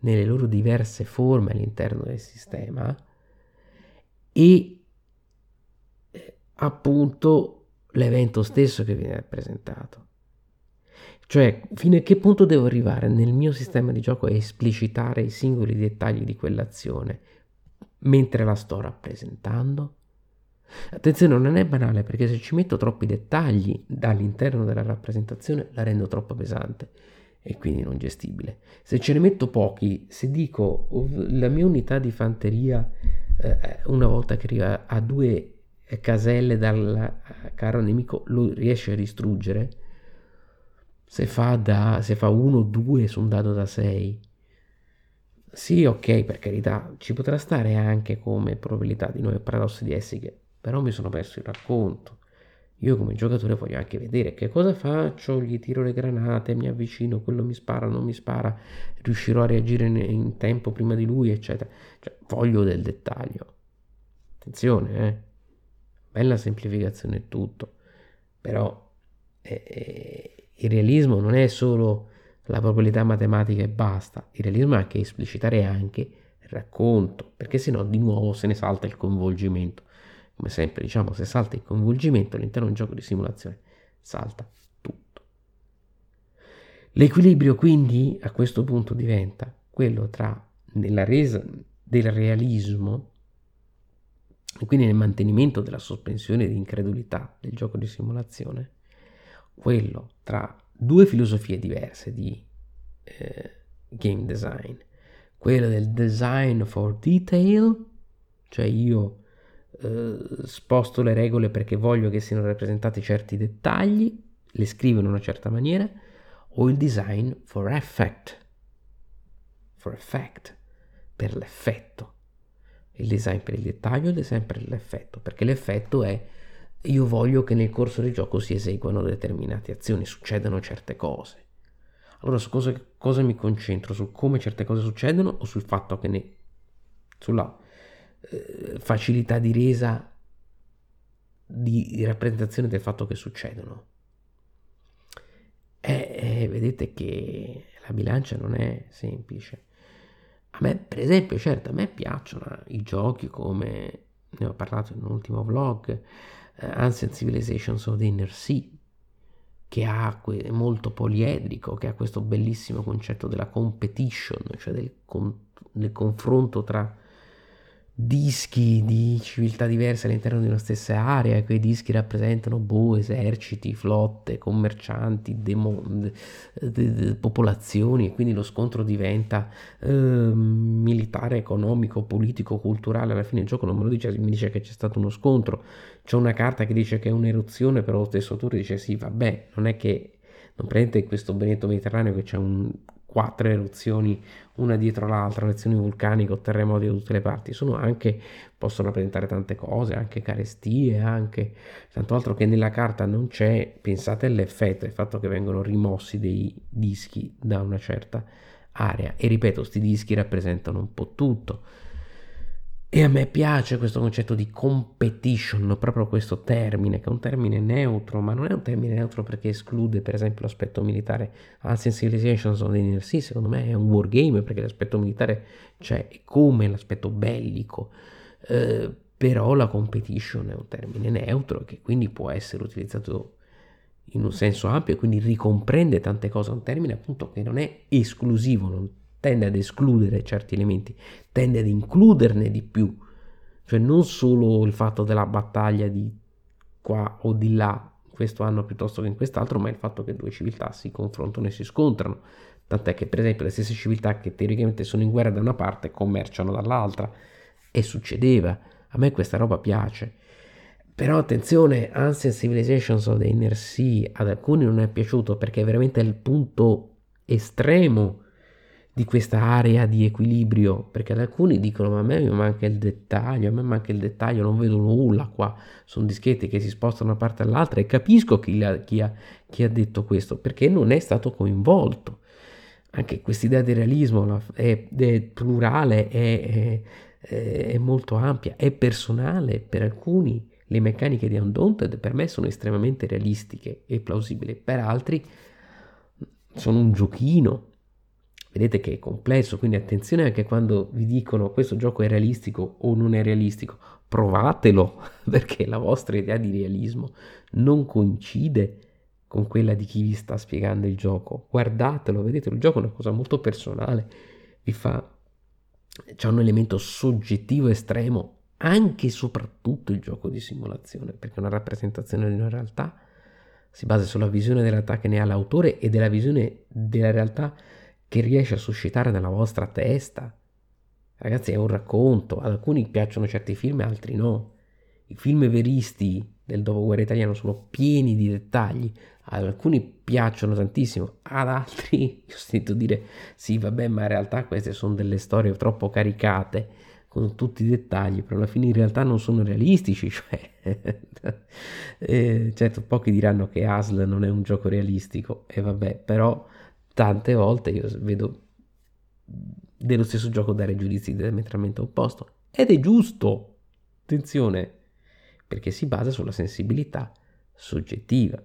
nelle loro diverse forme all'interno del sistema e eh, appunto l'evento stesso che viene rappresentato. Cioè, fino a che punto devo arrivare nel mio sistema di gioco a esplicitare i singoli dettagli di quell'azione mentre la sto rappresentando? Attenzione, non è banale perché se ci metto troppi dettagli all'interno della rappresentazione la rendo troppo pesante e quindi non gestibile. Se ce ne metto pochi, se dico la mia unità di fanteria eh, una volta che arriva a due caselle dal carro nemico lo riesce a distruggere, se fa, da, se fa uno o due su un dado da 6, sì, ok, per carità, ci potrà stare anche come probabilità di 9 paradossi di essi che però mi sono perso il racconto. Io come giocatore voglio anche vedere che cosa faccio, gli tiro le granate, mi avvicino, quello mi spara, non mi spara, riuscirò a reagire in tempo prima di lui, eccetera. Cioè, voglio del dettaglio. Attenzione, eh. Bella semplificazione e tutto, però eh, eh, il realismo non è solo la probabilità matematica e basta, il realismo è anche esplicitare anche il racconto, perché sennò di nuovo se ne salta il coinvolgimento come sempre diciamo se salta il coinvolgimento all'interno di un gioco di simulazione salta tutto. L'equilibrio quindi a questo punto diventa quello tra nella resa del realismo e quindi nel mantenimento della sospensione di incredulità del gioco di simulazione, quello tra due filosofie diverse di eh, game design, quello del design for detail, cioè io eh, sposto le regole perché voglio che siano rappresentati certi dettagli, le scrivo in una certa maniera, o il design for effect, for effect, per l'effetto. Il design per il dettaglio, il design per l'effetto, perché l'effetto è io voglio che nel corso del gioco si eseguano determinate azioni, succedano certe cose. Allora su cosa, cosa mi concentro? Su come certe cose succedono o sul fatto che ne... sulla eh, facilità di resa di, di, rappresentazione del fatto che succedono? E, eh, vedete che la bilancia non è semplice. A me, per esempio, certo, a me piacciono i giochi come ne ho parlato in un ultimo vlog, uh, Ancient Civilizations of the Inner Sea, che ha, è molto poliedrico, che ha questo bellissimo concetto della competition, cioè del, con, del confronto tra dischi di civiltà diverse all'interno di una stessa area e quei dischi rappresentano boh, eserciti, flotte, commercianti, demo, de, de, de, popolazioni e quindi lo scontro diventa eh, militare, economico, politico, culturale. Alla fine il gioco non me lo dice, mi dice che c'è stato uno scontro. C'è una carta che dice che è un'eruzione, però lo stesso turno dice sì, vabbè, non è che non prende questo Benetto Mediterraneo che c'è un quattro eruzioni una dietro l'altra, eruzioni vulcaniche terremoti da tutte le parti, sono anche, possono rappresentare tante cose, anche carestie, anche tanto altro che nella carta non c'è, pensate all'effetto, il fatto che vengono rimossi dei dischi da una certa area. E ripeto, questi dischi rappresentano un po' tutto e a me piace questo concetto di competition, proprio questo termine, che è un termine neutro, ma non è un termine neutro perché esclude per esempio l'aspetto militare. Ancient Civilizations of the Inner Sea, secondo me è un wargame perché l'aspetto militare c'è come l'aspetto bellico, eh, però la competition è un termine neutro che quindi può essere utilizzato in un senso ampio e quindi ricomprende tante cose, è un termine appunto che non è esclusivo, non tende ad escludere certi elementi, tende ad includerne di più, cioè non solo il fatto della battaglia di qua o di là questo anno piuttosto che in quest'altro, ma il fatto che due civiltà si confrontano e si scontrano. Tant'è che, per esempio, le stesse civiltà che teoricamente sono in guerra da una parte commerciano dall'altra. E succedeva. A me questa roba piace. Però attenzione, Ancient Civilizations of the Inner Sea ad alcuni non è piaciuto perché è veramente il punto estremo di questa area di equilibrio, perché alcuni dicono ma a me manca il dettaglio, a me manca il dettaglio, non vedo nulla qua, sono dischetti che si spostano da una parte all'altra e capisco chi, la, chi, ha, chi ha detto questo, perché non è stato coinvolto. Anche quest'idea di realismo è, è plurale, è, è, è, molto ampia, è personale per alcuni. Le meccaniche di Undaunted per me sono estremamente realistiche e plausibili, per altri sono un giochino Vedete che è complesso, quindi attenzione anche quando vi dicono questo gioco è realistico o non è realistico. Provatelo, perché la vostra idea di realismo non coincide con quella di chi vi sta spiegando il gioco. Guardatelo, vedete, il gioco è una cosa molto personale, vi fa c'è un elemento soggettivo estremo, anche e soprattutto il gioco di simulazione, perché una rappresentazione di una realtà si basa sulla visione della realtà che ne ha l'autore e della visione della realtà che riesce a suscitare nella vostra testa. Ragazzi, è un racconto. Ad alcuni piacciono certi film, altri no. I film veristi del dopoguerra italiano sono pieni di dettagli. Ad alcuni piacciono tantissimo, ad altri io ho sentito dire sì, vabbè, ma in realtà queste sono delle storie troppo caricate con tutti i dettagli, però alla fine in realtà non sono realistici. Cioè, eh, certo, pochi diranno che Asl non è un gioco realistico, e vabbè, però tante volte io vedo dello stesso gioco dare giudizi diametralmente opposto. Ed è giusto, attenzione, perché si basa sulla sensibilità soggettiva.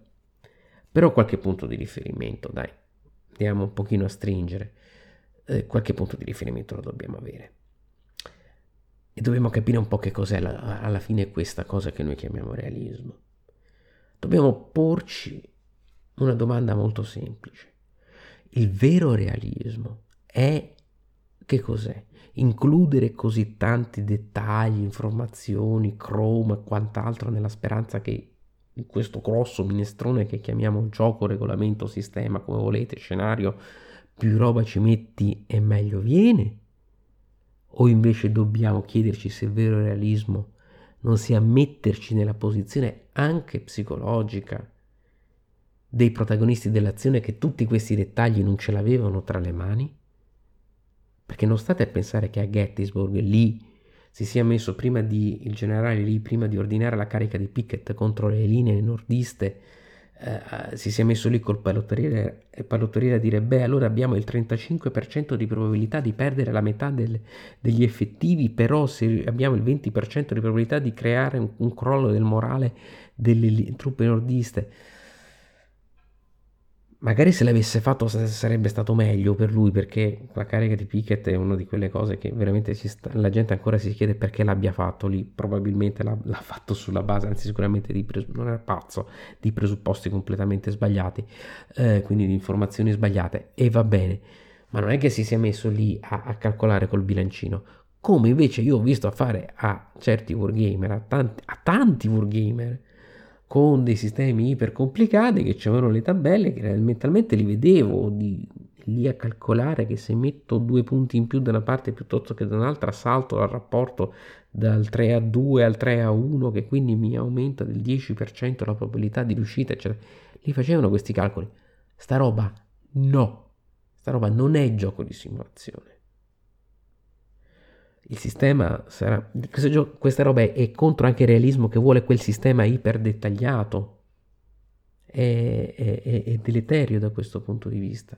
Però qualche punto di riferimento, dai, andiamo un pochino a stringere, eh, qualche punto di riferimento lo dobbiamo avere. E dobbiamo capire un po' che cos'è la, alla fine questa cosa che noi chiamiamo realismo. Dobbiamo porci una domanda molto semplice Il vero realismo è che cos'è? Includere così tanti dettagli, informazioni, chrome e quant'altro nella speranza che questo grosso minestrone che chiamiamo gioco, regolamento, sistema, come volete, scenario, più roba ci metti e meglio viene? O invece dobbiamo chiederci se il vero realismo non sia metterci nella posizione anche psicologica dei protagonisti dell'azione che tutti questi dettagli non ce l'avevano tra le mani? Perché non state a pensare che a Gettysburg lì si sia messo prima di il generale lì prima di ordinare la carica di Pickett contro le linee nordiste eh, si sia messo lì col palottoriere, palottoriere a dire beh allora abbiamo il 35% di probabilità di perdere la metà del, degli effettivi però se abbiamo il 20% di probabilità di creare un, un crollo del morale delle li, truppe nordiste Magari se l'avesse fatto sarebbe stato meglio per lui perché la carica di Pickett è una di quelle cose che veramente sta, la gente ancora si chiede perché l'abbia fatto lì, probabilmente l'ha, l'ha fatto sulla base, anzi sicuramente di pres- non era pazzo, di presupposti completamente sbagliati, eh, quindi di informazioni sbagliate. E va bene, ma non è che si sia messo lì a, a calcolare col bilancino, come invece io ho visto a fare a certi wargamer, a tanti, a tanti wargamer, con dei sistemi iper complicati che avevano le tabelle che mentalmente li vedevo di, lì a calcolare che se metto due punti in più da una parte piuttosto che da un'altra salto al rapporto dal 3 a 2 al 3 a 1 che quindi mi aumenta del 10% la probabilità di riuscita eccetera. Li facevano questi calcoli. Sta roba no. Sta roba non è gioco di simulazione il sistema sarà gioco, questa roba è, è, contro anche il realismo che vuole quel sistema iper dettagliato è, è, è, deleterio da questo punto di vista.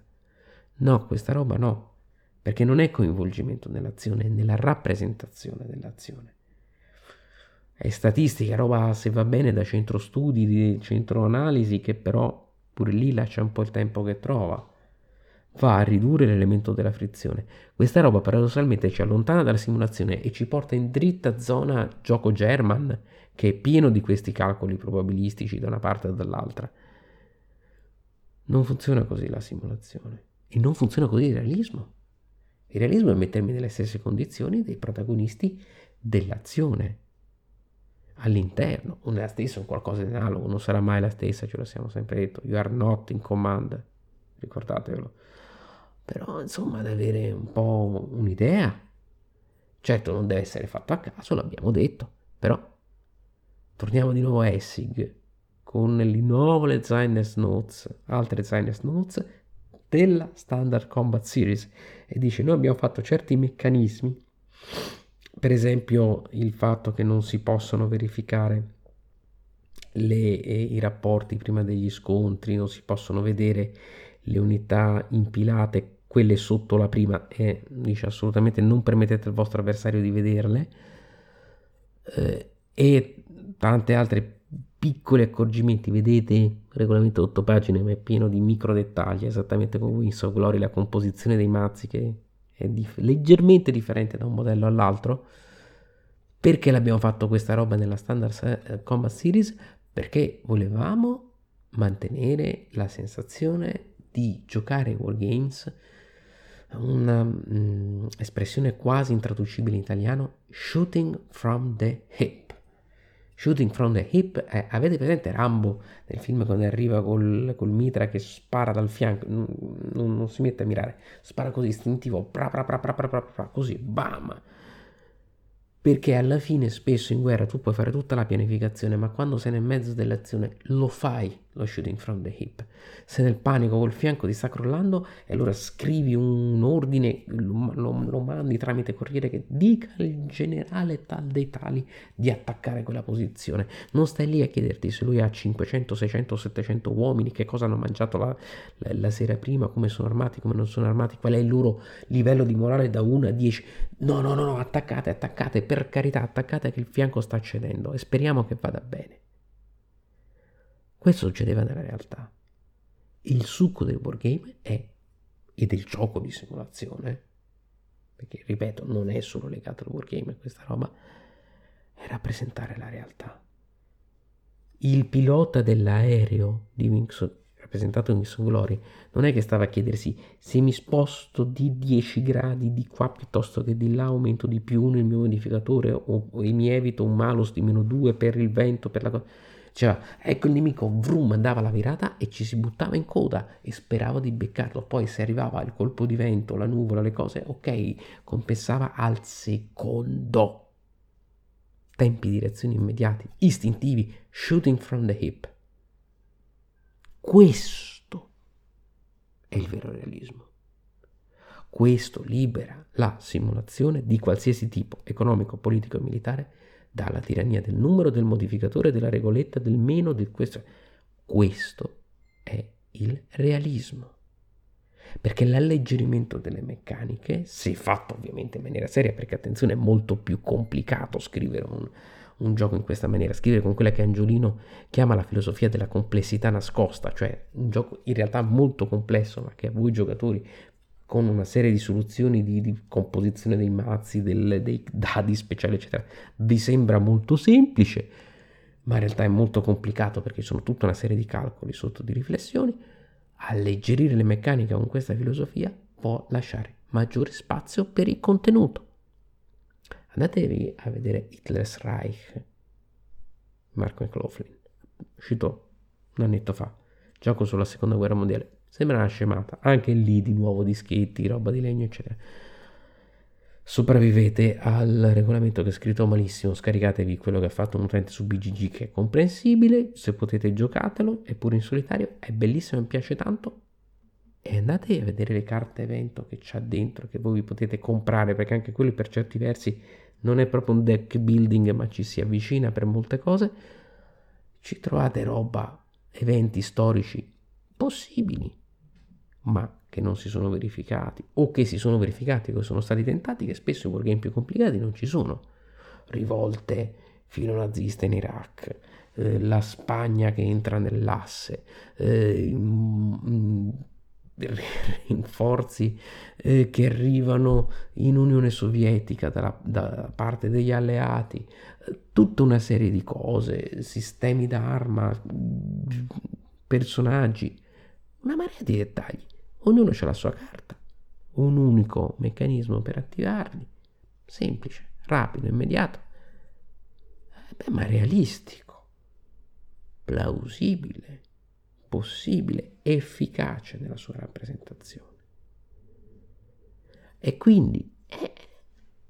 No questa roba no perché non è coinvolgimento nell'azione è nella rappresentazione dell'azione. È statistica roba se va bene da centro studi di centro analisi che però pure lì lascia un po' il tempo che trova va a ridurre l'elemento della frizione. Questa roba paradossalmente ci allontana dalla simulazione e ci porta in dritta zona gioco German, che è pieno di questi calcoli probabilistici da una parte o dall'altra. Non funziona così la simulazione e non funziona così il realismo. Il realismo è mettermi nelle stesse condizioni dei protagonisti dell'azione all'interno, non è la stessa, un qualcosa di analogo, non sarà mai la stessa, ce lo siamo sempre detto. You are not in command, ricordatevelo però insomma ad avere un po' un'idea. Certo non deve essere fatto a caso, l'abbiamo detto, però torniamo di nuovo a Essig con le nuove Zynes Notes, altre Zynes Notes della Standard Combat Series e dice noi abbiamo fatto certi meccanismi, per esempio il fatto che non si possono verificare le, eh, i rapporti prima degli scontri, non si possono vedere le unità impilate quelle sotto la prima e dice assolutamente non permettete al vostro avversario di vederle eh, e tante altre piccoli accorgimenti vedete regolamento 8 pagine ma è pieno di micro dettagli esattamente come Wings of Glory la composizione dei mazzi che è dif- leggermente differente da un modello all'altro. Perché l'abbiamo fatto questa roba nella standard eh, combat series? Perché volevamo mantenere la sensazione di giocare wargames un'espressione mm, quasi intraducibile in italiano, shooting from the hip. Shooting from the hip, è, avete presente Rambo nel film quando arriva col, col mitra che spara dal fianco, non, non, non, si mette a mirare, spara così istintivo, pra, pra, pra, pra, pra, pra, pra, così, bam! perché alla fine spesso in guerra tu puoi fare tutta la pianificazione, ma quando sei nel mezzo dell'azione lo fai lo shooting from the hip. Sei nel panico col fianco ti sta crollando e allora scrivi un ordine, lo, lo, lo mandi tramite corriere che dica al generale tal dei tali di attaccare quella posizione. Non stai lì a chiederti se lui ha 500, 600, 700 uomini, che cosa hanno mangiato la, la, la sera prima, come sono armati, come non sono armati, qual è il loro livello di morale da 1 a 10. No, no, no, no, attaccate, attaccate per carità attaccate che il fianco sta cedendo e speriamo che vada bene. Questo succedeva nella realtà. Il succo del wargame è, e del gioco di simulazione, perché ripeto, non è solo legato al wargame questa roba, è rappresentare la realtà. Il pilota dell'aereo di Wings rappresentato in Miss Glory, non è che stava a chiedersi se mi sposto di 10 gradi di qua piuttosto che di là aumento di più uno il mio modificatore o, o mi evito un malus di meno 2 per il vento, per la cosa. Cioè, ecco il nemico, vrum, andava la virata e ci si buttava in coda e sperava di beccarlo. Poi se arrivava il colpo di vento, la nuvola, le cose, ok, compensava al secondo. Tempi di reazione immediati, istintivi, shooting from the hip. Questo è il vero realismo. Questo libera la simulazione di qualsiasi tipo, economico, politico e militare, dalla tirannia del numero, del modificatore, della regoletta, del meno, di questo. Questo è il realismo. Perché l'alleggerimento delle meccaniche, se fatto ovviamente in maniera seria, perché attenzione è molto più complicato scrivere un, un gioco in questa maniera, scrivere con quella che Angiolino chiama la filosofia della complessità nascosta, cioè un gioco in realtà molto complesso, ma che a voi giocatori con una serie di soluzioni di, di composizione dei mazzi, del, dei dadi speciali, eccetera, vi sembra molto semplice, ma in realtà è molto complicato perché ci sono tutta una serie di calcoli sotto di riflessioni. Alleggerire le meccaniche con questa filosofia può lasciare maggiore spazio per il contenuto. Andatevi a vedere Hitler's Reich, Marco McLaughlin, uscito un annetto fa, gioco sulla seconda guerra mondiale. Sembra una scemata, anche lì di nuovo dischetti, roba di legno, eccetera. Sopravvivete al regolamento che è scritto malissimo, scaricatevi quello che ha fatto un utente su BGG che è comprensibile, se potete giocatelo, è pure in solitario, è bellissimo, mi piace tanto, e andate a vedere le carte evento che c'ha dentro, che voi vi potete comprare, perché anche quello per certi versi non è proprio un deck building, ma ci si avvicina per molte cose, ci trovate roba, eventi storici possibili, ma che non si sono verificati, o che si sono verificati, che sono stati tentati, che spesso i wargame più complicati non ci sono. Rivolte filo naziste in Iraq, eh, la Spagna che entra nell'asse, eh, rinforzi eh, che arrivano in Unione Sovietica dalla, da parte degli alleati, tutta una serie di cose, sistemi d'arma, personaggi, una marea di dettagli. Ognuno ha la sua carta, un unico meccanismo per attivarli, semplice, rapido, immediato, eh, beh, ma realistico, plausibile possibile, efficace nella sua rappresentazione. E quindi, eh,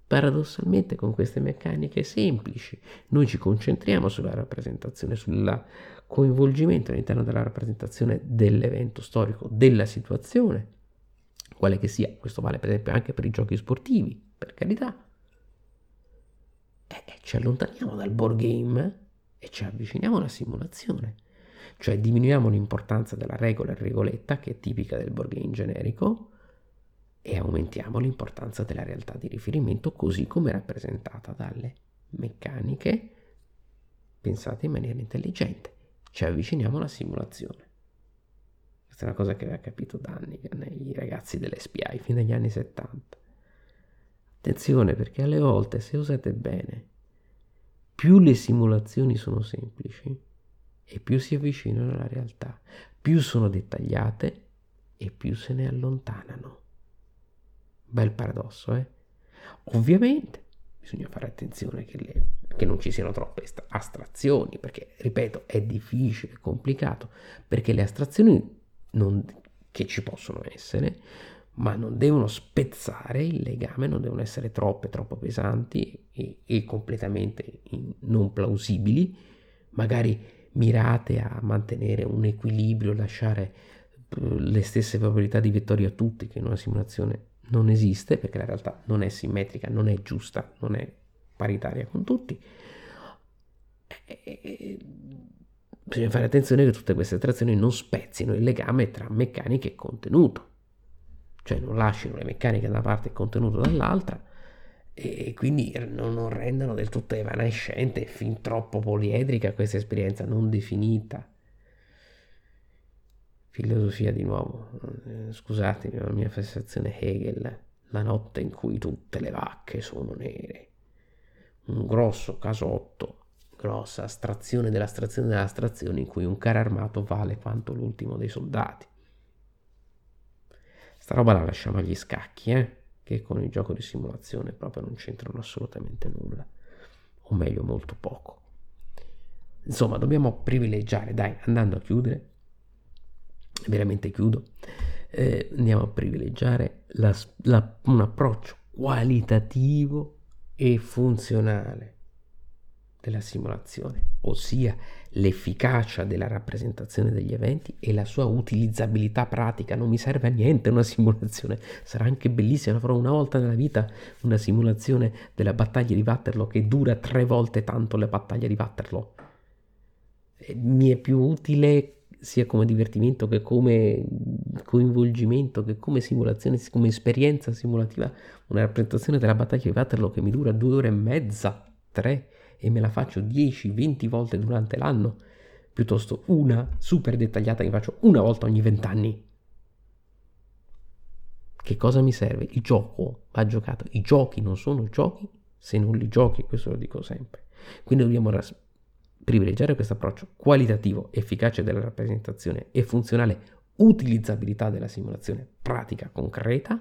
paradossalmente, con queste meccaniche semplici, noi ci concentriamo sulla rappresentazione, sul coinvolgimento all'interno della rappresentazione dell'evento storico, della situazione, quale che sia. Questo vale per esempio anche per i giochi sportivi, per carità. E ci allontaniamo dal board game e ci avviciniamo alla simulazione cioè diminuiamo l'importanza della regola e regoletta che è tipica del board game generico e aumentiamo l'importanza della realtà di riferimento così come rappresentata dalle meccaniche pensate in maniera intelligente. Ci avviciniamo alla simulazione. Questa è una cosa che aveva capito da anni i ragazzi dell'SPI, fino agli anni 70. Attenzione perché alle volte se usate bene, più le simulazioni sono semplici, e più si avvicinano alla realtà, più sono dettagliate e più se ne allontanano. Bel paradosso, eh? Ovviamente bisogna fare attenzione che, le, che non ci siano troppe astrazioni, perché, ripeto, è difficile, è complicato, perché le astrazioni non, che ci possono essere, ma non devono spezzare il legame, non devono essere troppe, troppo pesanti e, e completamente non plausibili, magari mirate a mantenere un equilibrio, lasciare eh, le stesse probabilità di vittoria a tutti, che in una simulazione non esiste, perché la realtà non è simmetrica, non è giusta, non è paritaria con tutti. E bisogna fare attenzione che tutte queste attrazioni non spezzino il legame tra meccanica e contenuto, cioè non lasciano le meccaniche da una parte e il contenuto dall'altra, e quindi non rendano del tutto evanescente e fin troppo poliedrica questa esperienza non definita. Filosofia di nuovo, eh, scusatemi la mia fissazione Hegel, la notte in cui tutte le vacche sono nere, un grosso casotto grossa astrazione dell'astrazione dell'astrazione in cui un carro armato vale quanto l'ultimo dei soldati. Sta roba la lasciamo agli scacchi, eh? che con il gioco di simulazione proprio non c'entrano assolutamente nulla, o meglio molto poco. Insomma, dobbiamo privilegiare, dai, andando a chiudere, veramente chiudo, eh, andiamo a privilegiare la, la, un approccio qualitativo e funzionale della simulazione, ossia l'efficacia della rappresentazione degli eventi e la sua utilizzabilità pratica. Non mi serve a niente una simulazione, sarà anche bellissima, farò una volta nella vita una simulazione della battaglia di Waterloo che dura tre volte tanto la battaglia di Waterloo. Mi è più utile sia come divertimento che come coinvolgimento, che come simulazione, come esperienza simulativa, una rappresentazione della battaglia di Waterloo che mi dura due ore e mezza, tre, e me la faccio 10-20 volte durante l'anno, piuttosto una super dettagliata che faccio una volta ogni vent'anni. Che cosa mi serve? Il gioco va giocato. I giochi non sono giochi se non li giochi, questo lo dico sempre. Quindi dobbiamo ras- privilegiare questo approccio qualitativo, efficace della rappresentazione e funzionale utilizzabilità della simulazione pratica concreta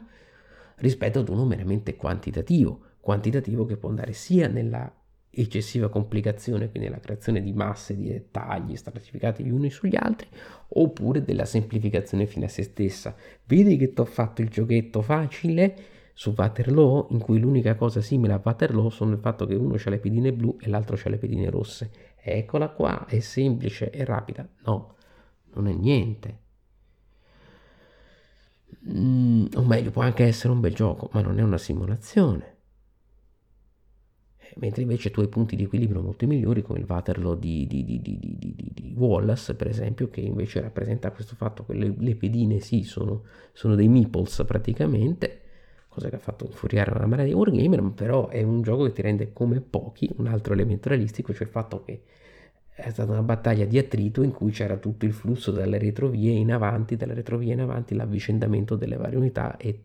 rispetto ad uno meramente quantitativo, quantitativo che può andare sia nella eccessiva complicazione, quindi la creazione di masse di dettagli stratificati gli uni sugli altri, oppure della semplificazione fine a se stessa. Vedi che ti ho fatto il giochetto facile su Waterloo, in cui l'unica cosa simile a Waterloo sono il fatto che uno ha le pedine blu e l'altro ha le pedine rosse. Eccola qua, è semplice, è rapida. No, non è niente. Mm, o meglio, può anche essere un bel gioco, ma non è una simulazione mentre invece tu hai punti di equilibrio molto migliori come il Waterloo di, di, di, di, Wallace per esempio che invece rappresenta questo fatto che le, le pedine sì sono, sono, dei meeples praticamente cosa che ha fatto infuriare una marea di wargamer però è un gioco che ti rende come pochi un altro elemento realistico cioè il fatto che è stata una battaglia di attrito in cui c'era tutto il flusso dalle retrovie in avanti, dalle retrovie in avanti, l'avvicendamento delle varie unità e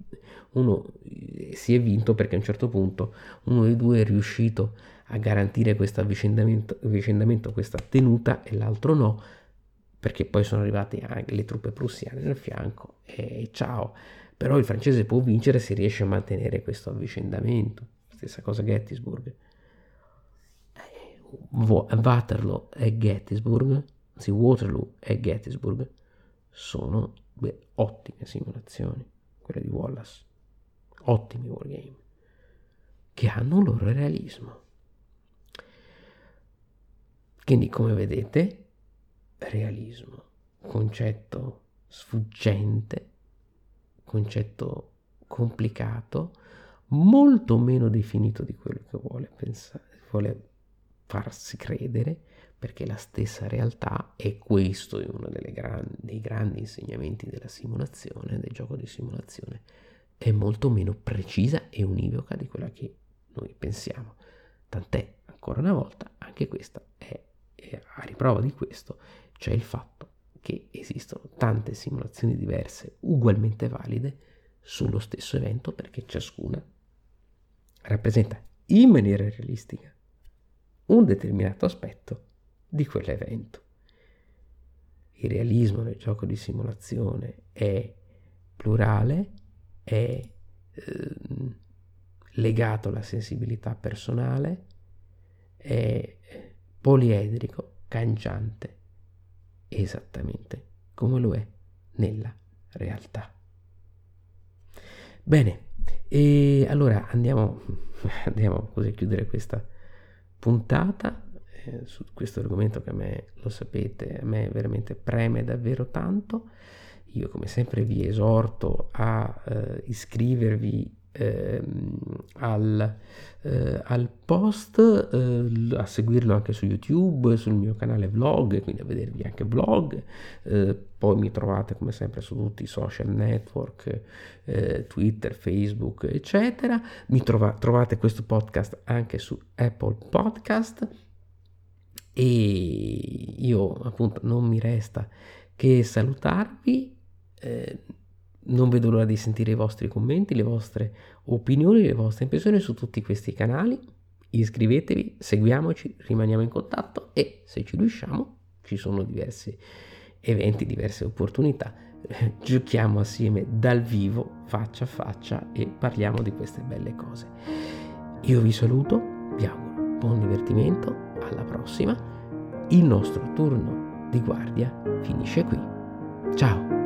uno eh, si è vinto perché a un certo punto uno dei due è riuscito a garantire questo avvicendamento, avvicendamento questa tenuta e l'altro no, perché poi sono arrivate anche le truppe prussiane nel fianco e ciao. Però il francese può vincere se riesce a mantenere questo avvicendamento. Stessa cosa Gettysburg. Waterloo e Gettysburg, anzi Waterloo e Gettysburg, sono beh, ottime simulazioni, quelle di Wallace, ottimi wargame, che hanno un loro realismo. Quindi come vedete, realismo, concetto sfuggente, concetto complicato, molto meno definito di quello che vuole pensare, vuole farsi credere perché la stessa realtà, e questo è uno grandi, dei grandi insegnamenti della simulazione, del gioco di simulazione, è molto meno precisa e univoca di quella che noi pensiamo. Tant'è, ancora una volta, anche questa è, è a riprova di questo, c'è il fatto che esistono tante simulazioni diverse, ugualmente valide, sullo stesso evento perché ciascuna rappresenta in maniera realistica un determinato aspetto di quell'evento. Il realismo nel gioco di simulazione è plurale, è eh, legato alla sensibilità personale, è poliedrico, cangiante, esattamente come lo è nella realtà. Bene, e allora andiamo, andiamo così a chiudere questa puntata eh, su questo argomento che a me, lo sapete, a me veramente preme davvero tanto. Io come sempre vi esorto a eh, iscrivervi eh, al, eh, al, post, eh, a seguirlo anche su YouTube, sul mio canale vlog, quindi a vedervi anche vlog. Eh, poi mi trovate come sempre su tutti i social network, eh, Twitter, Facebook, eccetera. Mi trova, trovate questo podcast anche su Apple Podcast. E io appunto non mi resta che salutarvi. Non vedo l'ora di sentire i vostri commenti, le vostre opinioni, le vostre impressioni su tutti questi canali iscrivetevi, seguiamoci, rimaniamo in contatto e se ci riusciamo ci sono diversi eventi, diverse opportunità. Giochiamo assieme dal vivo, faccia a faccia e parliamo di queste belle cose. Io vi saluto, vi auguro buon divertimento, alla prossima. Il nostro turno di guardia finisce qui. Ciao!